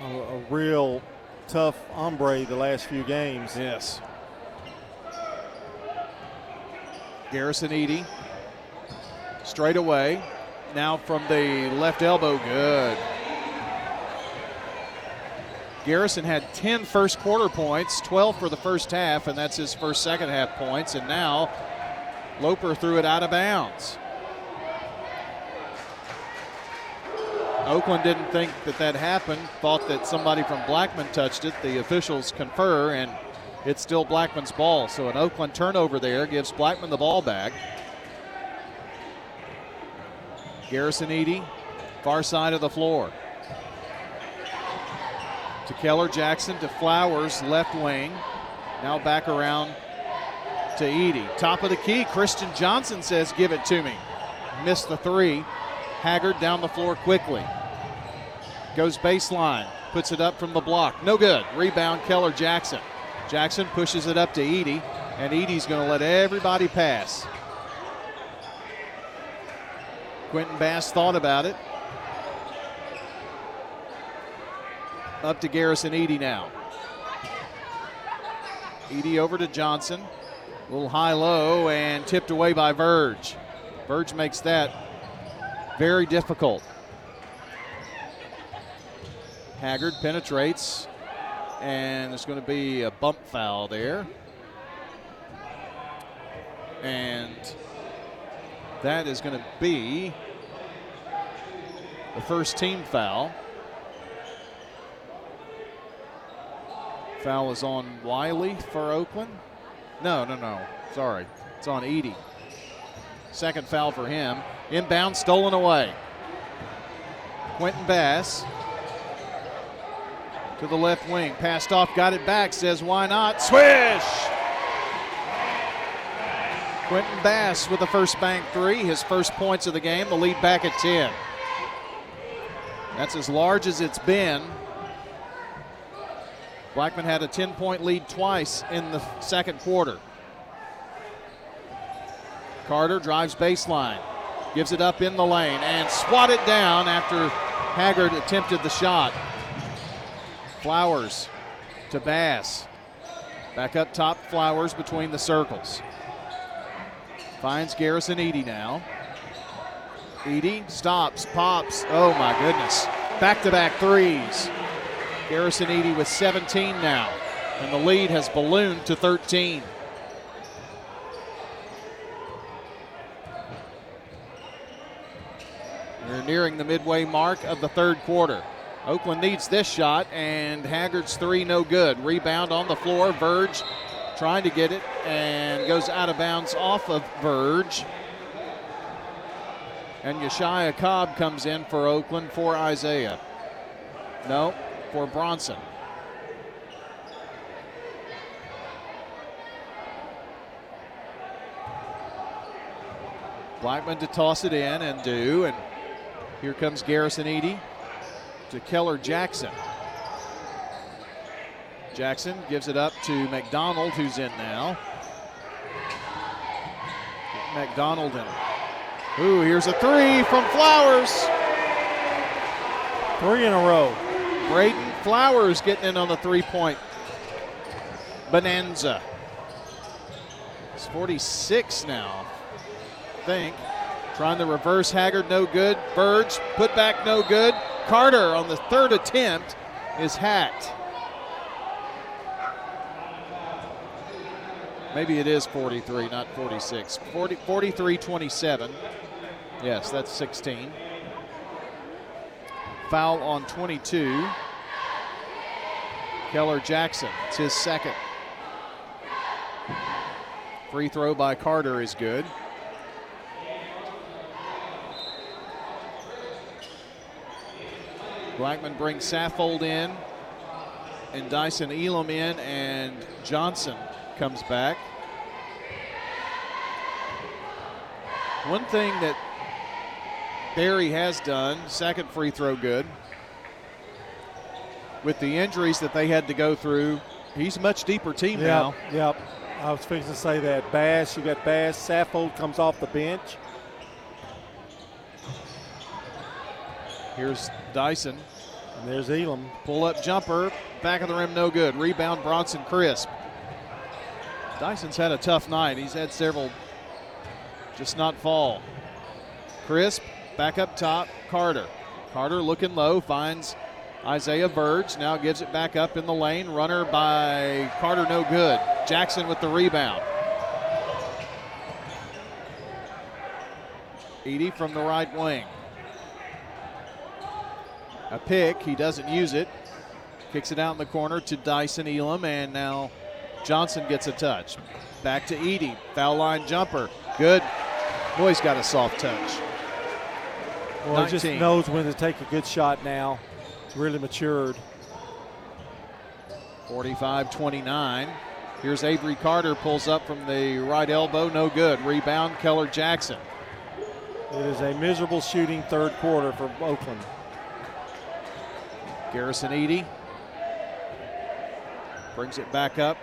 a, a real tough hombre the last few games. Yes. Garrison Eady. Straight away. Now from the left elbow. Good. Garrison had 10 first quarter points, 12 for the first half, and that's his first second half points. And now Loper threw it out of bounds. Oakland didn't think that that happened, thought that somebody from Blackman touched it. The officials confer, and it's still Blackman's ball. So an Oakland turnover there gives Blackman the ball back. Garrison Eady, far side of the floor. To Keller Jackson to Flowers, left wing. Now back around to Eady. Top of the key, Christian Johnson says, Give it to me. Missed the three. Haggard down the floor quickly. Goes baseline, puts it up from the block. No good. Rebound, Keller Jackson. Jackson pushes it up to Eady, and Eady's going to let everybody pass. Quentin Bass thought about it. Up to Garrison Eady now. Eady over to Johnson. A little high low and tipped away by Verge. Verge makes that very difficult. Haggard penetrates, and there's going to be a bump foul there. And that is going to be the first team foul. Foul is on Wiley for Oakland. No, no, no. Sorry. It's on Eady. Second foul for him. Inbound, stolen away. Quentin Bass to the left wing. Passed off, got it back, says why not? Swish! Quentin Bass with the first bank three, his first points of the game, the lead back at 10. That's as large as it's been. Blackman had a 10 point lead twice in the second quarter. Carter drives baseline, gives it up in the lane, and swatted down after Haggard attempted the shot. Flowers to Bass. Back up top, Flowers between the circles. Finds Garrison Eady now. Eady stops, pops. Oh my goodness. Back to back threes. Garrison Eady with 17 now, and the lead has ballooned to 13. We're nearing the midway mark of the third quarter. Oakland needs this shot, and Haggard's three no good. Rebound on the floor. Verge trying to get it and goes out of bounds off of Verge. And Yeshaya Cobb comes in for Oakland for Isaiah. No, for Bronson. Blackman to toss it in and do, and here comes Garrison Eady to Keller Jackson. Jackson gives it up to McDonald, who's in now. McDonald in. Ooh, here's a three from Flowers. Three in a row. Braden Flowers getting in on the three point bonanza. It's 46 now, I think. Trying to reverse Haggard, no good. Verge, put back, no good. Carter on the third attempt is hacked. Maybe it is 43, not 46. 40, 43 27. Yes, that's 16. Foul on 22. Keller Jackson, it's his second. Free throw by Carter is good. Blackman brings Saffold in and Dyson Elam in, and Johnson comes back. One thing that Barry has done, second free throw good. With the injuries that they had to go through, he's a much deeper team yep, now. Yep. I was fixing to say that. Bass, you got Bass. Saffold comes off the bench. Here's Dyson. And there's Elam. Pull up jumper. Back of the rim, no good. Rebound, Bronson Crisp. Dyson's had a tough night. He's had several just not fall. Crisp, back up top, Carter. Carter looking low, finds Isaiah Verge. Now gives it back up in the lane. Runner by Carter, no good. Jackson with the rebound. Eady from the right wing. A pick, he doesn't use it. Kicks it out in the corner to Dyson Elam, and now Johnson gets a touch. Back to Eady. Foul line jumper. Good. Boy's got a soft touch. Well, he just knows when to take a good shot now. It's really matured. 45 29. Here's Avery Carter, pulls up from the right elbow, no good. Rebound, Keller Jackson. It is a miserable shooting third quarter for Oakland. Garrison Eady brings it back up.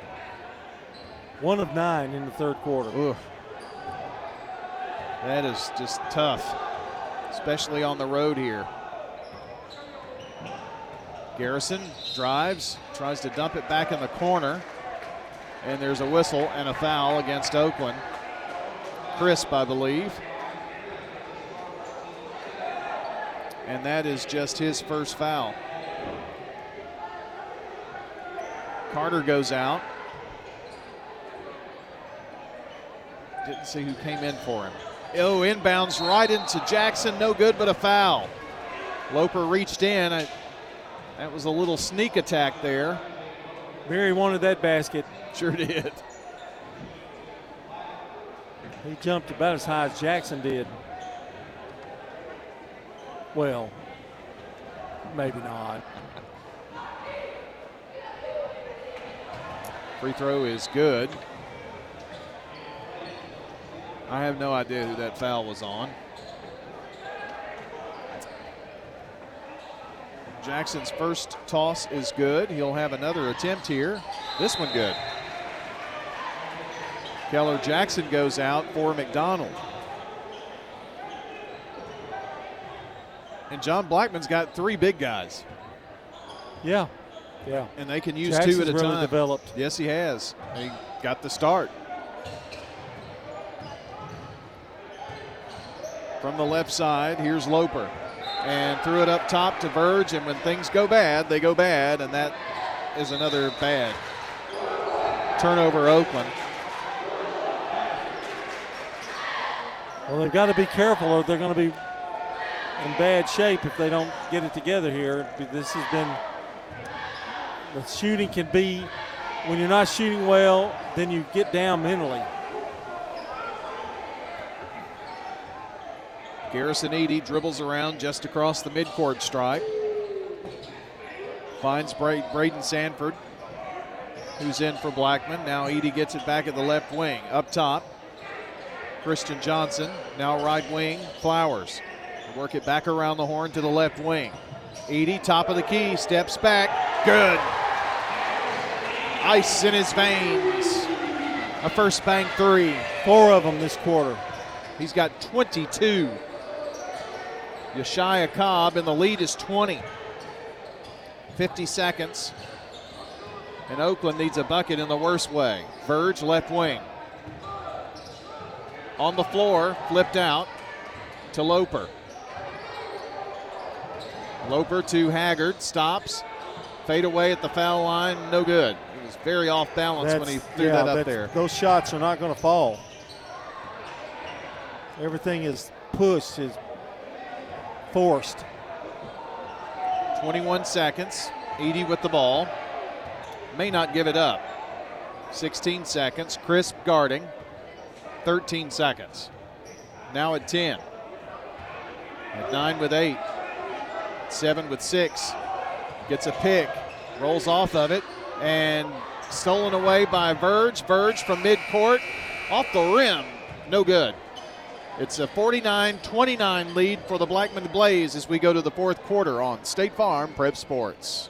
One of nine in the third quarter. Ooh. That is just tough. Especially on the road here. Garrison drives, tries to dump it back in the corner, and there's a whistle and a foul against Oakland. Crisp, I believe. And that is just his first foul. Carter goes out. Didn't see who came in for him. Oh, inbounds right into Jackson. No good, but a foul. Loper reached in. I, that was a little sneak attack there. Barry wanted that basket. Sure did. He jumped about as high as Jackson did. Well, maybe not. Free throw is good. I have no idea who that foul was on. Jackson's first toss is good. He'll have another attempt here. This one good. Keller Jackson goes out for McDonald. And John Blackman's got three big guys. Yeah, yeah. And they can use Jackson's two at a really time. developed. Yes, he has. He got the start. From the left side, here's Loper. And threw it up top to Verge. And when things go bad, they go bad. And that is another bad turnover, Oakland. Well, they've got to be careful or they're going to be in bad shape if they don't get it together here. This has been the shooting can be when you're not shooting well, then you get down mentally. Garrison Eady dribbles around just across the midcourt stripe. Finds Bra- Braden Sanford, who's in for Blackman. Now Eady gets it back at the left wing. Up top, Christian Johnson. Now right wing, Flowers. Work it back around the horn to the left wing. Eady, top of the key, steps back. Good. Ice in his veins. A first bank three. Four of them this quarter. He's got 22. Yeshaya Cobb, and the lead is 20. 50 seconds. And Oakland needs a bucket in the worst way. Verge, left wing. On the floor, flipped out to Loper. Loper to Haggard, stops. Fade away at the foul line, no good. He was very off balance when he threw yeah, that up there. Those shots are not going to fall. Everything is pushed, is forced. 21 seconds. Eady with the ball. May not give it up. 16 seconds. Crisp guarding. 13 seconds. Now at 10. At 9 with 8. 7 with 6. Gets a pick. Rolls off of it. And stolen away by Verge. Verge from midcourt. Off the rim. No good. It's a 49 29 lead for the Blackman Blaze as we go to the fourth quarter on State Farm Prep Sports.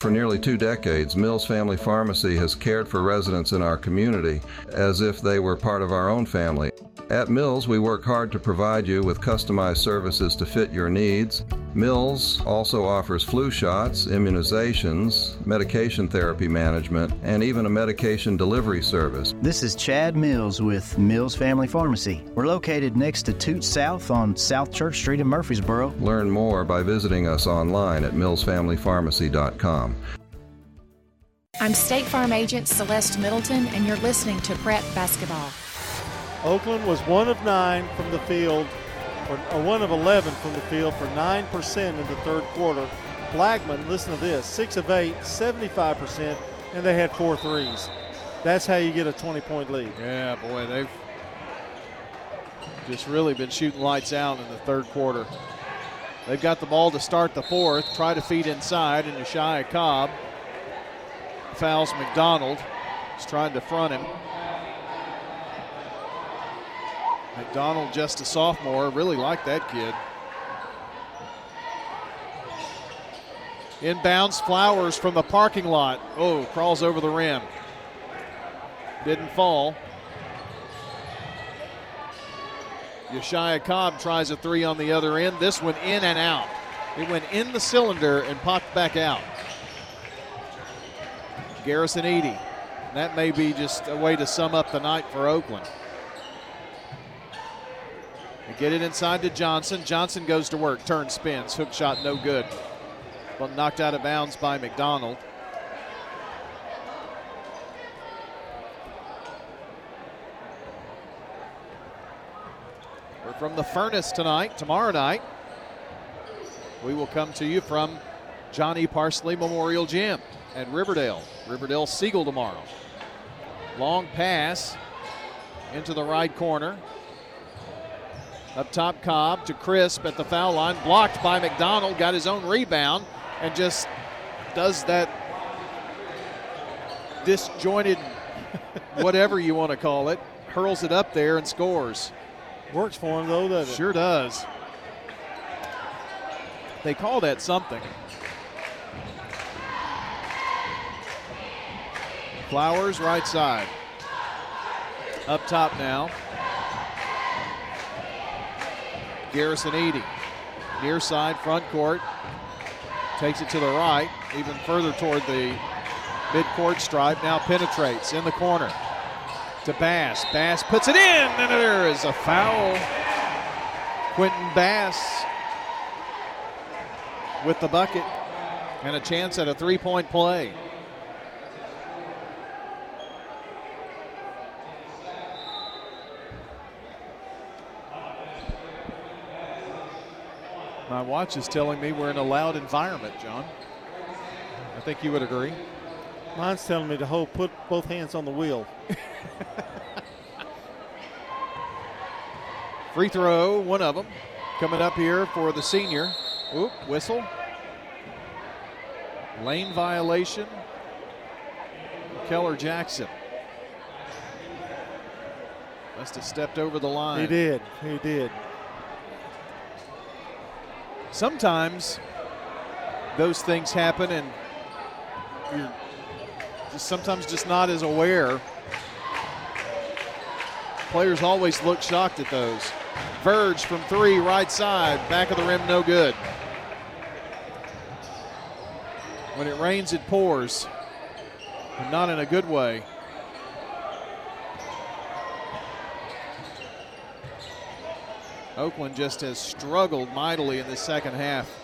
For nearly two decades, Mills Family Pharmacy has cared for residents in our community as if they were part of our own family. At Mills, we work hard to provide you with customized services to fit your needs. Mills also offers flu shots, immunizations, medication therapy management, and even a medication delivery service. This is Chad Mills with Mills Family Pharmacy. We're located next to Toots South on South Church Street in Murfreesboro. Learn more by visiting us online at millsfamilypharmacy.com. I'm State Farm Agent Celeste Middleton, and you're listening to Prep Basketball. Oakland was one of nine from the field, or, or one of 11 from the field for 9% in the third quarter. Blackman, listen to this, six of eight, 75%, and they had four threes. That's how you get a 20 point lead. Yeah, boy, they've just really been shooting lights out in the third quarter. They've got the ball to start the fourth. Try to feed inside, and Yeshaya Cobb fouls McDonald. He's trying to front him. McDonald, just a sophomore, really like that kid. Inbounds Flowers from the parking lot. Oh, crawls over the rim. Didn't fall. Yeshaya Cobb tries a three on the other end. This one in and out. It went in the cylinder and popped back out. Garrison Eady. That may be just a way to sum up the night for Oakland. They get it inside to Johnson. Johnson goes to work, turns, spins, hook shot, no good. But knocked out of bounds by McDonald. From the furnace tonight. Tomorrow night, we will come to you from Johnny Parsley Memorial Gym at Riverdale. Riverdale Siegel tomorrow. Long pass into the right corner. Up top, Cobb to Crisp at the foul line. Blocked by McDonald. Got his own rebound and just does that disjointed, whatever you want to call it, hurls it up there and scores. Works for him, though, doesn't it? Sure does. They call that something. Flowers, right side. Up top now. Garrison Eady. Near side, front court. Takes it to the right, even further toward the mid-court stripe. Now penetrates in the corner to Bass. Bass puts it in, and there is a foul. Quentin Bass with the bucket and a chance at a three-point play. My watch is telling me we're in a loud environment, John. I think you would agree. Mine's telling me to hold, put both hands on the wheel. Free throw, one of them, coming up here for the senior. Oop, whistle. Lane violation. Keller Jackson. Must have stepped over the line. He did. He did. Sometimes those things happen and you're just sometimes just not as aware. Players always look shocked at those. Verge from three, right side, back of the rim, no good. When it rains, it pours, and not in a good way. Oakland just has struggled mightily in the second half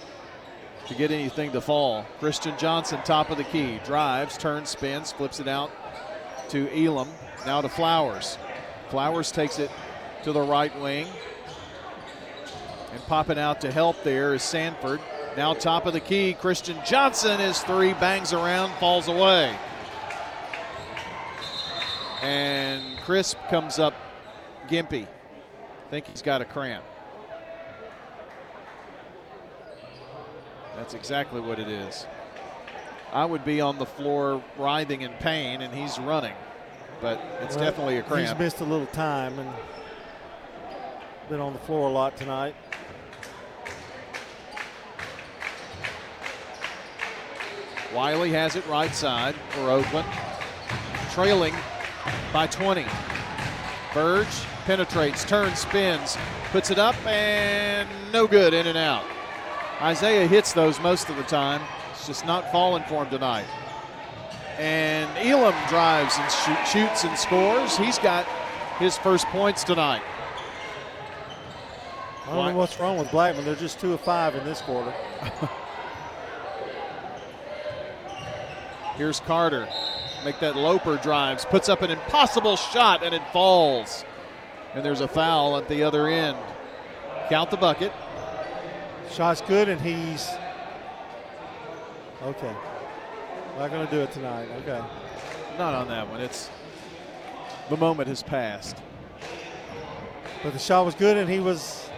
to get anything to fall. Christian Johnson, top of the key, drives, turns, spins, flips it out to Elam. Now to Flowers. Flowers takes it to the right wing. And popping out to help there is Sanford. Now top of the key, Christian Johnson. His three bangs around, falls away. And Crisp comes up gimpy. I think he's got a cramp. That's exactly what it is. I would be on the floor writhing in pain, and he's running, but it's Well, definitely a cramp. He's missed a little time and been on the floor a lot tonight. Wiley has it right side for Oakland, trailing by 20. Verge penetrates, turns, spins, puts it up, and no good, in and out. Isaiah hits those most of the time. It's just not falling for him tonight. And Elam drives and shoot, shoots and scores. He's got his first points tonight. I don't know what's wrong with Blackman. They're just two of five in this quarter. Here's Carter. Make that Loper drives, puts up an impossible shot, and it falls. And there's a foul at the other end. Count the bucket. Shot's good, and he's okay. Not going to do it tonight. Okay. Not on that one. It's the moment has passed. But the shot was good, and he was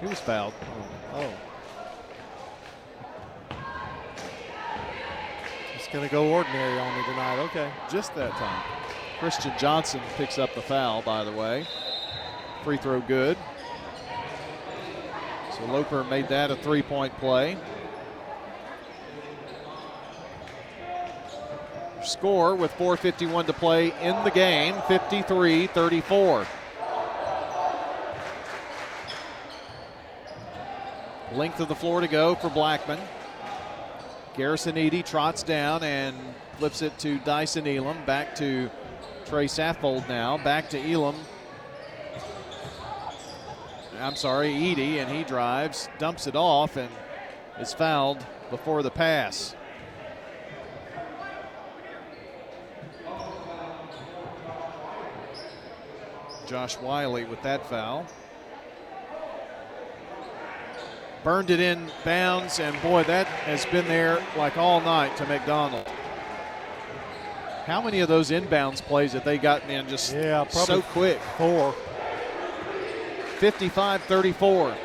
He was fouled. Oh. It's going to go ordinary on me tonight. Okay. Just that time. Christian Johnson picks up the foul, by the way. Free throw good. So Loper made that a three point play. Score with 4.51 to play in the game 53 34. Length of the floor to go for Blackman. Garrison Eady trots down and flips it to Dyson Elam. Back to Trey Saffold now. Back to Elam. I'm sorry, Eady, and he drives, dumps it off, and is fouled before the pass. Josh Wiley with that foul. Burned it in bounds, and boy, that has been there like all night to McDonald. How many of those inbounds plays that they gotten in just yeah, so quick? Four. 55 34.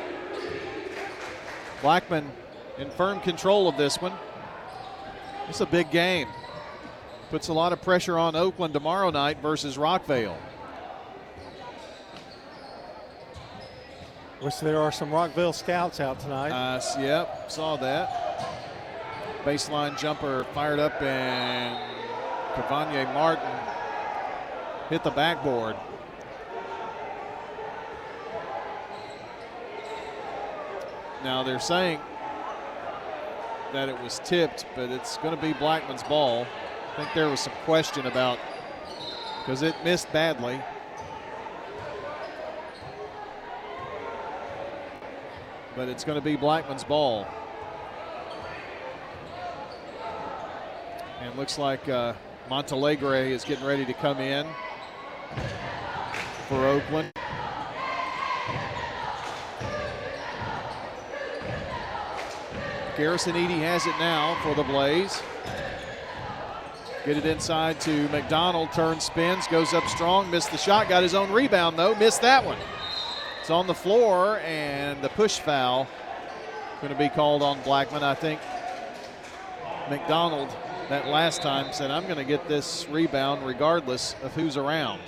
Blackman in firm control of this one. It's a big game. Puts a lot of pressure on Oakland tomorrow night versus Rockvale. Wish there are some Rockvale scouts out tonight. Uh, yep, saw that. Baseline jumper fired up, and Cavanye Martin hit the backboard. Now they're saying that it was tipped, but it's going to be Blackman's ball. I think there was some question about because it missed badly. But it's going to be Blackman's ball. And looks like uh, Montalegre is getting ready to come in for Oakland. Garrison Eady has it now for the Blaze. Get it inside to McDonald, turns, spins, goes up strong, missed the shot, got his own rebound though, missed that one. It's on the floor, and the push foul going to be called on Blackman. I think McDonald that last time said, I'm going to get this rebound regardless of who's around.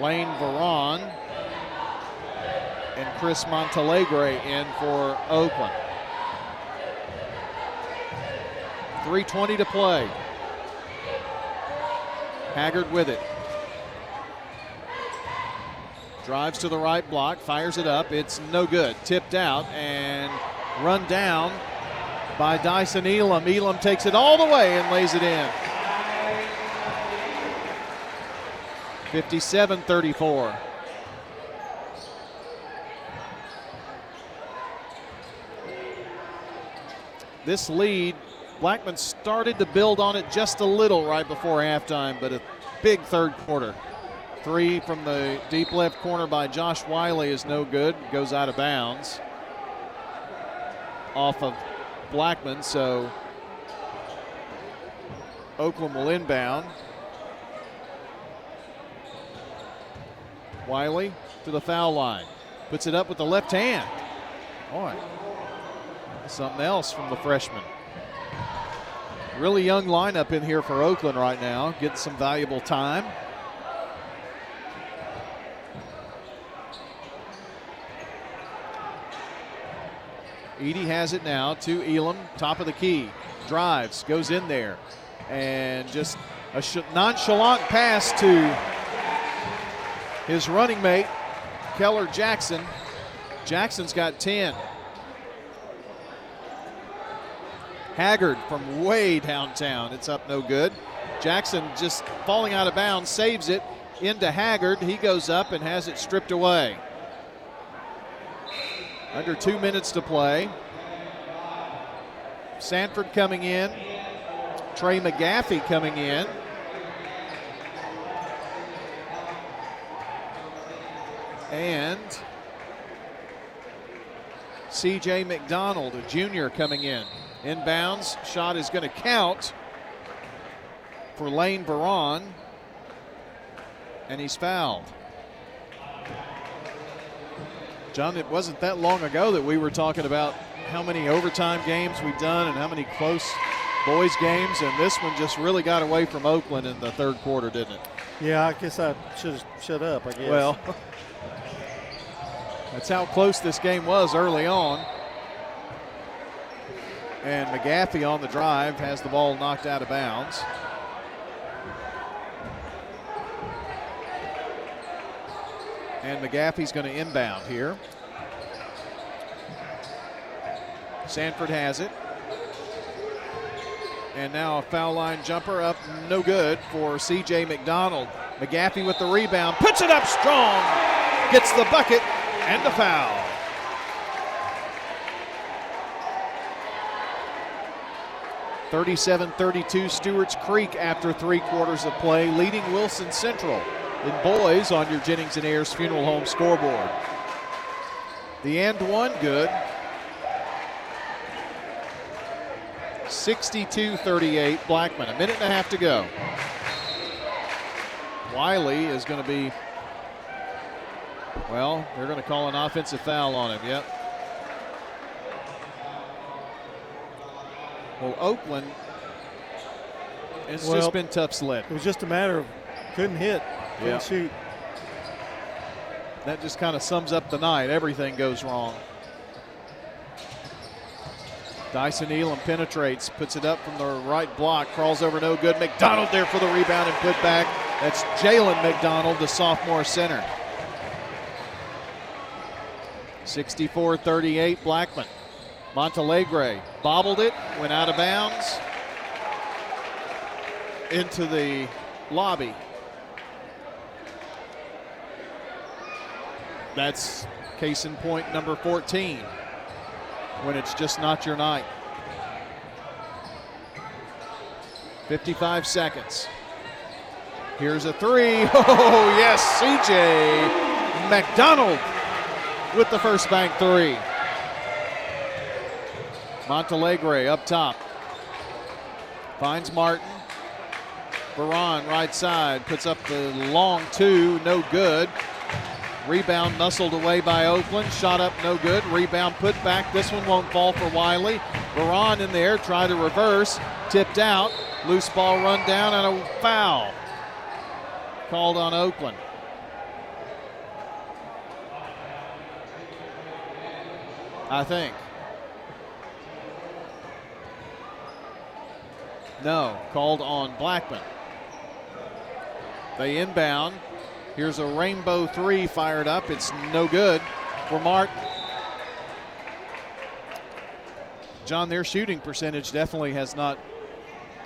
Lane Veron and Chris Montalegre in for Oakland. 3.20 to play. Haggard with it. Drives to the right block, fires it up. It's no good. Tipped out and run down by Dyson Elam. Elam takes it all the way and lays it in. 57 34. This lead, Blackman started to build on it just a little right before halftime, but a big third quarter. Three from the deep left corner by Josh Wiley is no good, goes out of bounds off of Blackman, so Oakland will inbound. Wiley to the foul line. Puts it up with the left hand. Boy, something else from the freshman. Really young lineup in here for Oakland right now. Getting some valuable time. Eady has it now to Elam, top of the key. Drives, goes in there, and just a nonchalant pass to his running mate, Keller Jackson. Jackson's got 10. Haggard from way downtown. It's up no good. Jackson just falling out of bounds, saves it into Haggard. He goes up and has it stripped away. Under two minutes to play. Sanford coming in. Trey McGaffey coming in. And CJ McDonald, a junior, coming in. Inbounds, shot is going to count for Lane Veron, and he's fouled. John, it wasn't that long ago that we were talking about how many overtime games we've done and how many close boys games, and this one just really got away from Oakland in the third quarter, didn't it? Yeah, I guess I should shut up. I guess. Well, that's how close this game was early on. And McGaffey on the drive has the ball knocked out of bounds. And McGaffey's going to inbound here. Sanford has it. And now a foul line jumper up, no good for CJ McDonald. McGaffey with the rebound, puts it up strong, gets the bucket and the foul. Thirty-seven, thirty-two. Stewart's Creek after three quarters of play, leading Wilson Central in boys on your Jennings and Ayers Funeral Home scoreboard. The end one good. 62 38, Blackman. A minute and a half to go. Wiley is going to be, well, they're going to call an offensive foul on him. Yep. Well, Oakland, it's Well, just been tough sled. It was just a matter of couldn't hit, couldn't Yeah. shoot. That just kind of sums up the night. Everything goes wrong. Dyson Elam penetrates, puts it up from the right block, crawls over no good. McDonald there for the rebound and put back. That's Jalen McDonald, the sophomore center. 64 38, Blackman. Montalegre bobbled it, went out of bounds into the lobby. That's case in point number 14 when it's just not your night. 55 seconds. Here's a three. Oh, yes, CJ McDonald with the first bank three. Montalegre up top. Finds Martin. Baran right side puts up the long two, no good. Rebound muscled away by Oakland. Shot up, no good. Rebound put back. This one won't fall for Wiley. Baran in there, try to reverse. Tipped out. Loose ball run down and a foul. Called on Oakland. I think. No, called on Blackman. They inbound. Here's a rainbow three fired up. It's no good for Mark. John, their shooting percentage definitely has not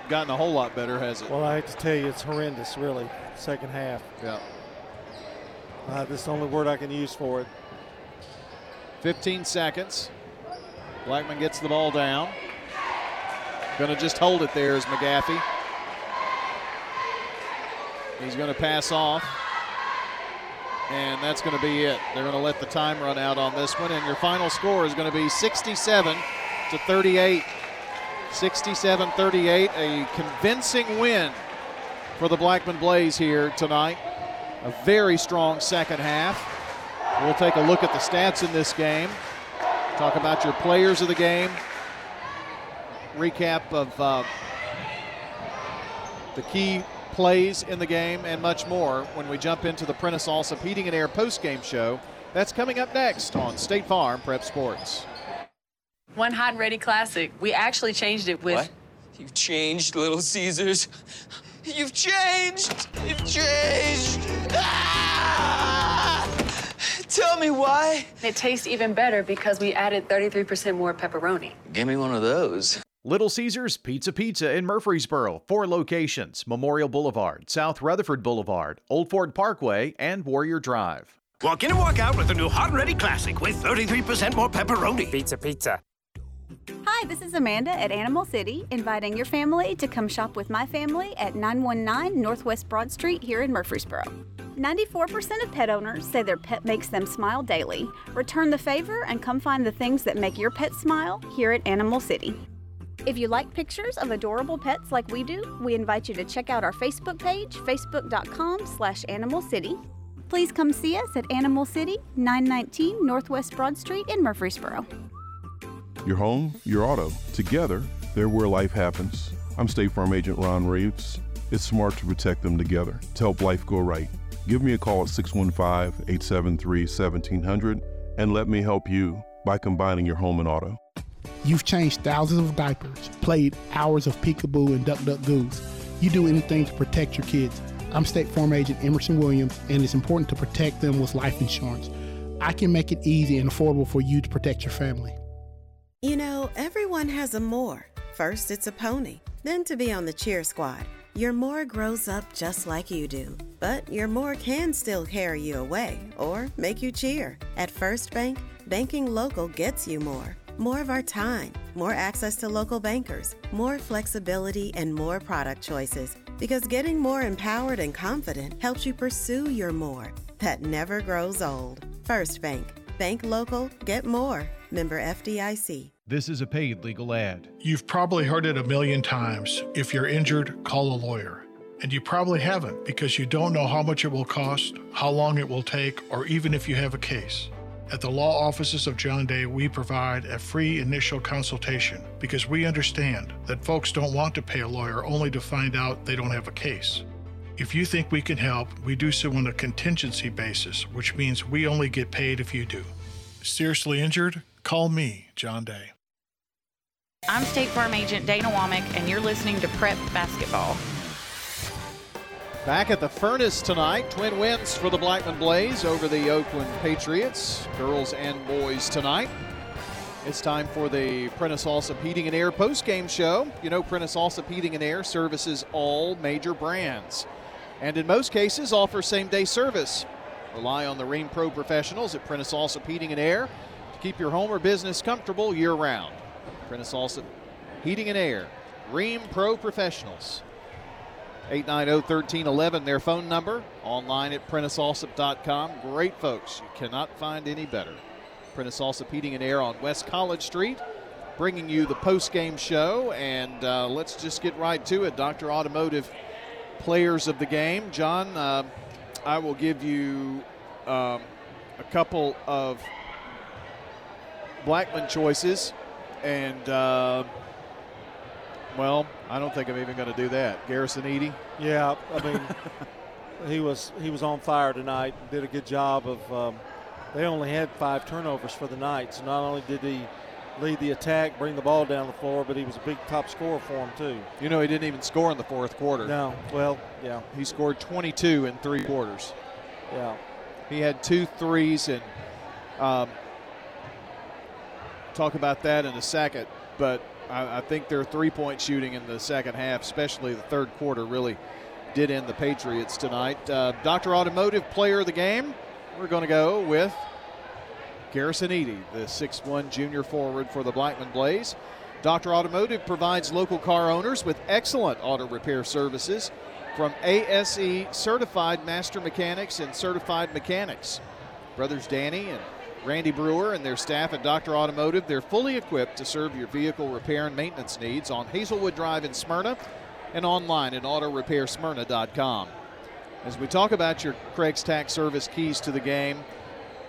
gotten a whole lot better, has it? Well, I have to tell you, it's horrendous, really. Second half. Yeah. Uh, this is the only word I can use for it. 15 seconds. Blackman gets the ball down. Going to just hold it there is McGaffey. He's going to pass off. And that's going to be it. They're going to let the time run out on this one. And your final score is going to be 67 to 38. 67 38. A convincing win for the Blackman Blaze here tonight. A very strong second half. We'll take a look at the stats in this game. Talk about your players of the game. Recap of uh, the key plays in the game and much more when we jump into the Prentice Allsup Heating and Air post-game show. That's coming up next on State Farm Prep Sports. One hot and ready classic. We actually changed it with. What? You've changed, Little Caesars. You've changed. You've changed. Ah! Tell me why. It tastes even better because we added 33% more pepperoni. Give me one of those. Little Caesars Pizza Pizza in Murfreesboro. Four locations Memorial Boulevard, South Rutherford Boulevard, Old Fort Parkway, and Warrior Drive. Walk in and walk out with the new Hot and Ready Classic with 33% more pepperoni. Pizza, pizza. Hi, this is Amanda at Animal City, inviting your family to come shop with my family at 919 Northwest Broad Street here in Murfreesboro. 94% of pet owners say their pet makes them smile daily. Return the favor and come find the things that make your pet smile here at Animal City. If you like pictures of adorable pets like we do, we invite you to check out our Facebook page, facebook.com slash animal city. Please come see us at Animal City, 919 Northwest Broad Street in Murfreesboro. Your home, your auto. Together, they're where life happens. I'm State Farm Agent Ron Reeves. It's smart to protect them together to help life go right. Give me a call at 615 873 1700 and let me help you by combining your home and auto. You've changed thousands of diapers, played hours of peekaboo and duck duck goose. You do anything to protect your kids. I'm State Farm Agent Emerson Williams, and it's important to protect them with life insurance. I can make it easy and affordable for you to protect your family. You know, everyone has a more. First, it's a pony, then to be on the cheer squad. Your more grows up just like you do, but your more can still carry you away or make you cheer. At First Bank, banking local gets you more. More of our time, more access to local bankers, more flexibility, and more product choices. Because getting more empowered and confident helps you pursue your more that never grows old. First Bank. Bank local, get more. Member FDIC. This is a paid legal ad. You've probably heard it a million times. If you're injured, call a lawyer. And you probably haven't because you don't know how much it will cost, how long it will take, or even if you have a case. At the law offices of John Day, we provide a free initial consultation because we understand that folks don't want to pay a lawyer only to find out they don't have a case. If you think we can help, we do so on a contingency basis, which means we only get paid if you do. Seriously injured? Call me, John Day. I'm State Farm Agent Dana Womack, and you're listening to Prep Basketball. Back at the furnace tonight, twin wins for the Blackman Blaze over the Oakland Patriots, girls and boys tonight. It's time for the Prentice Allsup Heating and Air post-game show. You know, Prentice Allsup Heating and Air services all major brands, and in most cases offer same-day service. Rely on the Rheem Pro professionals at Prentice Allsup Heating and Air to keep your home or business comfortable year-round. Prentice Allsup Heating and Air, Rheem Pro Professionals. 890-1311, their phone number. Online at PrenticeAllsup.com. Great folks. You cannot find any better. Prentice Allsup Heating and Air on West College Street, bringing you the post-game show. And uh, let's just get right to it. Dr. Automotive players of the game. John, uh, I will give you um, a couple of Blackman choices. And... Uh, well, I don't think I'm even going to do that. Garrison Eady. Yeah, I mean, he was he was on fire tonight. Did a good job of. Um, they only had five turnovers for the night, so not only did he lead the attack, bring the ball down the floor, but he was a big top scorer for him too. You know, he didn't even score in the fourth quarter. No, well, yeah, he scored 22 in three quarters. Yeah, he had two threes, and um, talk about that in a second, but I, I think their three point shooting in the second half, especially the third quarter, really did end the Patriots tonight. Uh, Dr. Automotive player of the game, we're going to go with Garrison Eady, the 6'1 junior forward for the Blackman Blaze. Dr. Automotive provides local car owners with excellent auto repair services from ASE certified master mechanics and certified mechanics. Brothers Danny and Randy Brewer and their staff at Dr. Automotive, they're fully equipped to serve your vehicle repair and maintenance needs on Hazelwood Drive in Smyrna and online at autorepairsmyrna.com. As we talk about your Craig's Tax Service keys to the game,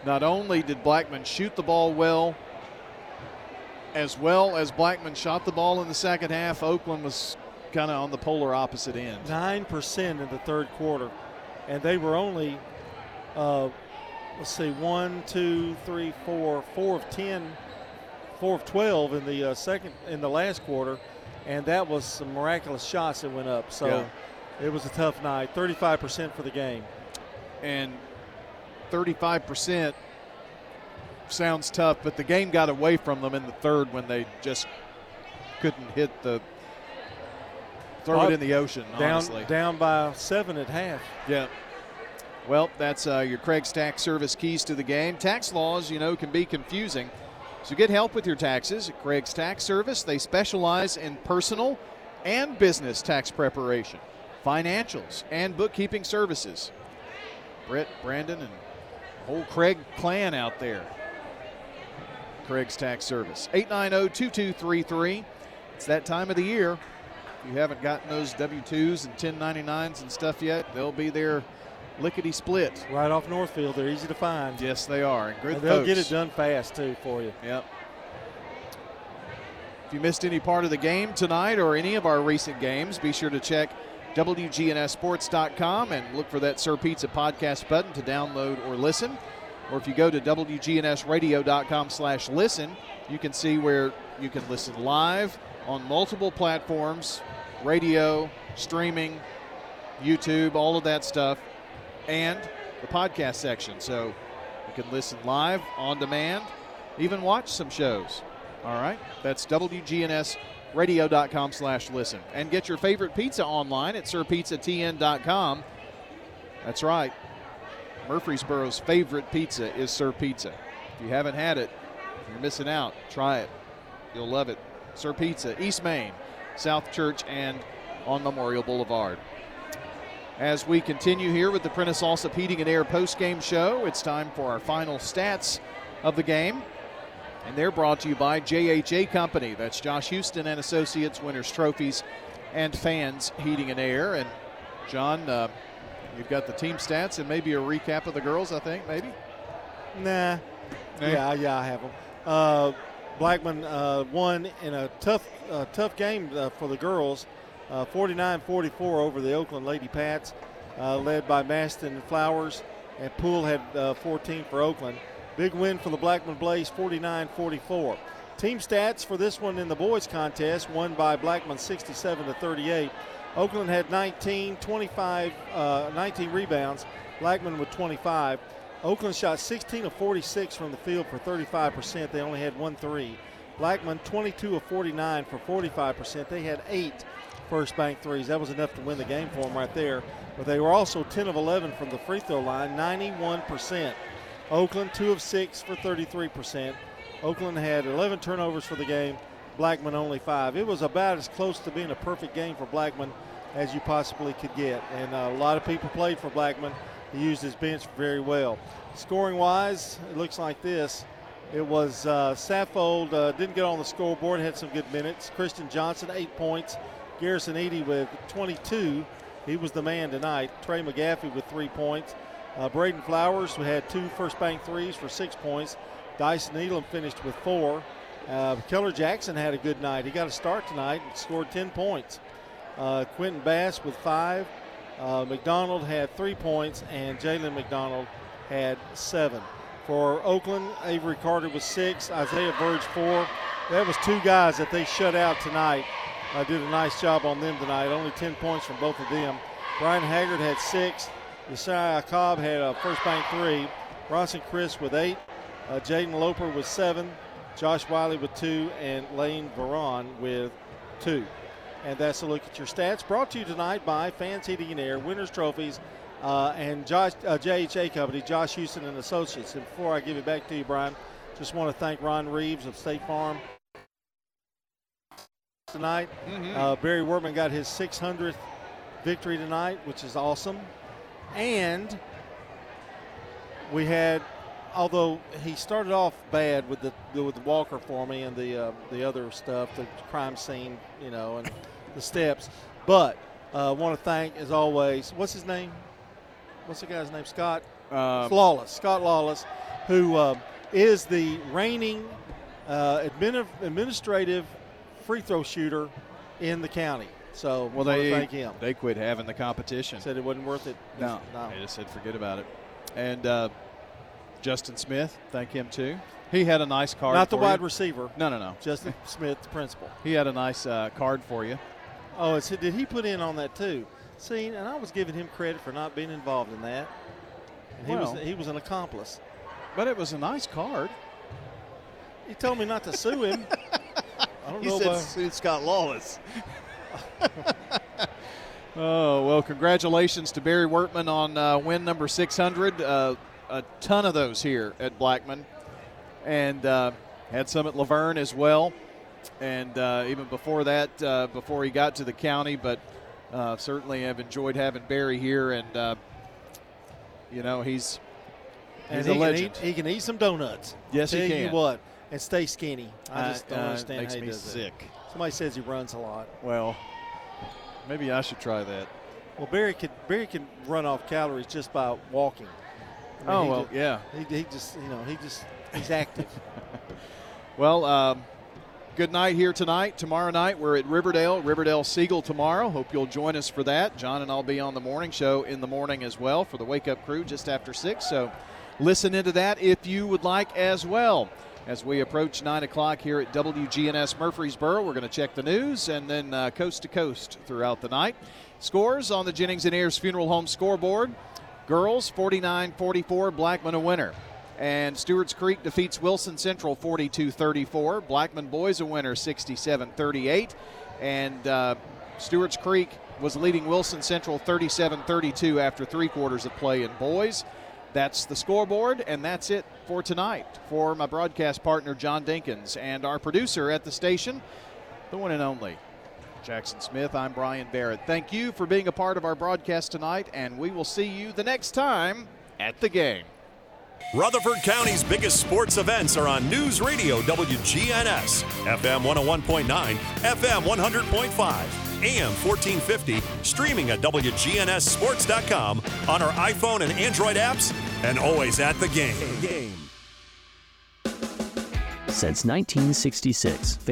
not only did Blackman shoot the ball well, as well as Blackman shot the ball in the second half, Oakland was kind of on the polar opposite end. 9% in the third quarter, and they were only uh, let's see, one, two, three, four, four of 10, four of 12 in the uh, second, in the last quarter. And that was some miraculous shots that went up. So yeah. it was a tough night. 35% for the game. And 35% sounds tough, but the game got away from them in the third when they just couldn't hit the throw it in the ocean. Down, honestly. down by seven at half. Yeah. Well, that's uh, your Craig's Tax Service keys to the game. Tax laws, you know, can be confusing. So get help with your taxes at Craig's Tax Service. They specialize in personal and business tax preparation, financials, and bookkeeping services. Brett, Brandon, and whole Craig clan out there. Craig's Tax Service. 890 2233. It's that time of the year. If you haven't gotten those W 2s and 1099s and stuff yet, they'll be there lickety split. Right off Northfield. They're easy to find. Yes, they are. And good And they'll get it done fast, too, for you. Yep. If you missed any part of the game tonight or any of our recent games, be sure to check WGNSSports.com and look for that Sir Pizza podcast button to download or listen. Or if you go to WGNSradio.com slash listen, you can see where you can listen live on multiple platforms, radio, streaming, YouTube, all of that stuff, and the podcast section. So you can listen live, on demand, even watch some shows. All right? That's WGNSradio.com slash listen. And get your favorite pizza online at SirPizzaTN.com. That's right. Murfreesboro's favorite pizza is Sir Pizza. If you haven't had it, you're missing out. Try it. You'll love it. Sir Pizza, East Main, South Church, and on Memorial Boulevard. As we continue here with the Prentice Allsup Heating and Air post-game show, it's time for our final stats of the game. And they're brought to you by JHA Company. That's Josh Houston and Associates, Winners Trophies, and Fans Heating and Air. And John, uh, you've got the team stats and maybe a recap of the girls, I think, maybe? Nah. Nah. Yeah, yeah, I have them. Uh, Blackman uh, won in a tough, uh, tough game uh, for the girls, uh, 49-44 over the Oakland Lady Pats, uh, led by Maston and Flowers, and Poole had uh, 14 for Oakland. Big win for the Blackman Blaze, 49-44. Team stats for this one in the boys contest, won by Blackman 67 to 38. Oakland had 19, 25, uh, 19 rebounds. Blackman with 25. Oakland shot 16 of 46 from the field for 35%. They only had one three. Blackman 22 of 49 for 45%. They had eight first bank threes. That was enough to win the game for them right there. But they were also 10 of 11 from the free throw line, 91%. Oakland 2 of 6 for 33%. Oakland had 11 turnovers for the game. Blackman only five. It was about as close to being a perfect game for Blackman as you possibly could get. And uh, a lot of people played for Blackman. He used his bench very well. Scoring wise, it looks like this. It was uh, Saffold uh, didn't get on the scoreboard, had some good minutes. Christian Johnson, eight points. Garrison Eady with 22. He was the man tonight. Trey McGaffey with three points. Uh, Braden Flowers who had two first bank threes for six points. Dyson Elam finished with four. Uh, Keller Jackson had a good night. He got a start tonight and scored 10 points. Uh, Quentin Bass with five. Uh, McDonald had three points, and Jalen McDonald had seven. For Oakland, Avery Carter was six, Isaiah Verge four. That was two guys that they shut out tonight. Uh, did a nice job on them tonight. Only 10 points from both of them. Brian Haggard had six. Josiah Cobb had a first bank three. Bronson Crisp with eight. Uh, Jaden Loper with seven. Josh Wiley with two. And Lane Varon with two. And that's a look at your stats. Brought to you tonight by Fans Heating and Air, Winners Trophies, uh, and Josh, uh, JHA Company, Josh Houston and Associates. And before I give it back to you, Brian, just want to thank Ron Reeves of State Farm tonight. Mhm. Uh, Barry Wortman got his 600th victory tonight, which is awesome. And we had, although he started off bad with the with Walker for me and the uh, the other stuff, the crime scene, you know, and the steps. But I uh, want to thank, as always, what's his name? What's the guy's name? Scott Uh, Lawless. Scott Lawless, who uh, is the reigning uh, admin- administrative free throw shooter in the county. So Well, they thank him. they quit having the competition. Said it wasn't worth it. No, no. they just said forget about it. And uh, Justin Smith, thank him too. He had a nice card. Not the wide you. receiver. No, no, no. Justin Smith, the principal. He had a nice uh, card for you. Oh, it's, did he put in on that too? See, and I was giving him credit for not being involved in that. And he Well. was he was an accomplice. But it was a nice card. He told me not to sue him. I don't He know said Scott Lawless. Oh, well, congratulations to Barry Wortman on uh, win number 600. Uh, a ton of those here at Blackman. And uh, had some at La Vergne as well. And uh, even before that, uh, before he got to the county, but uh, certainly have enjoyed having Barry here. And, uh, you know, he's, and he's he a can, legend. eat, he can eat some donuts. Yes, he can. what, and stay skinny. I Uh, just don't uh, understand makes how he me does sick. Somebody says he runs a lot. Well, maybe I should try that. Well, Barry can Barry can run off calories just by walking. I Oh, he well, just- yeah. He, he just you know he just he's active. Well, um, good night here tonight. Tomorrow night, we're at Riverdale, Riverdale Siegel tomorrow. Hope you'll join us for that. John and I'll be on the morning show in the morning as well for the Wake Up Crew just after 6. So listen into that if you would like as well. As we approach 9 o'clock here at WGNS Murfreesboro, we're going to check the news and then uh, coast to coast throughout the night. Scores on the Jennings and Ayers Funeral Home scoreboard. Girls 49 44, Blackman a winner. And Stewart's Creek defeats Wilson Central 42 34. Blackman boys a winner 67 38. And uh, Stewart's Creek was leading Wilson Central 37 32 after three quarters of play in boys. That's the scoreboard, and that's it for tonight. For my broadcast partner, John Dinkins, and our producer at the station, the one and only Jackson Smith, I'm Brian Barrett. Thank you for being a part of our broadcast tonight, and we will see you the next time at the game. Rutherford County's biggest sports events are on News Radio WGNS, FM 101.9, FM 100.5, AM 1450, streaming at WGNSSports.com on our iPhone and Android apps, and always at the game. Since 1966, fans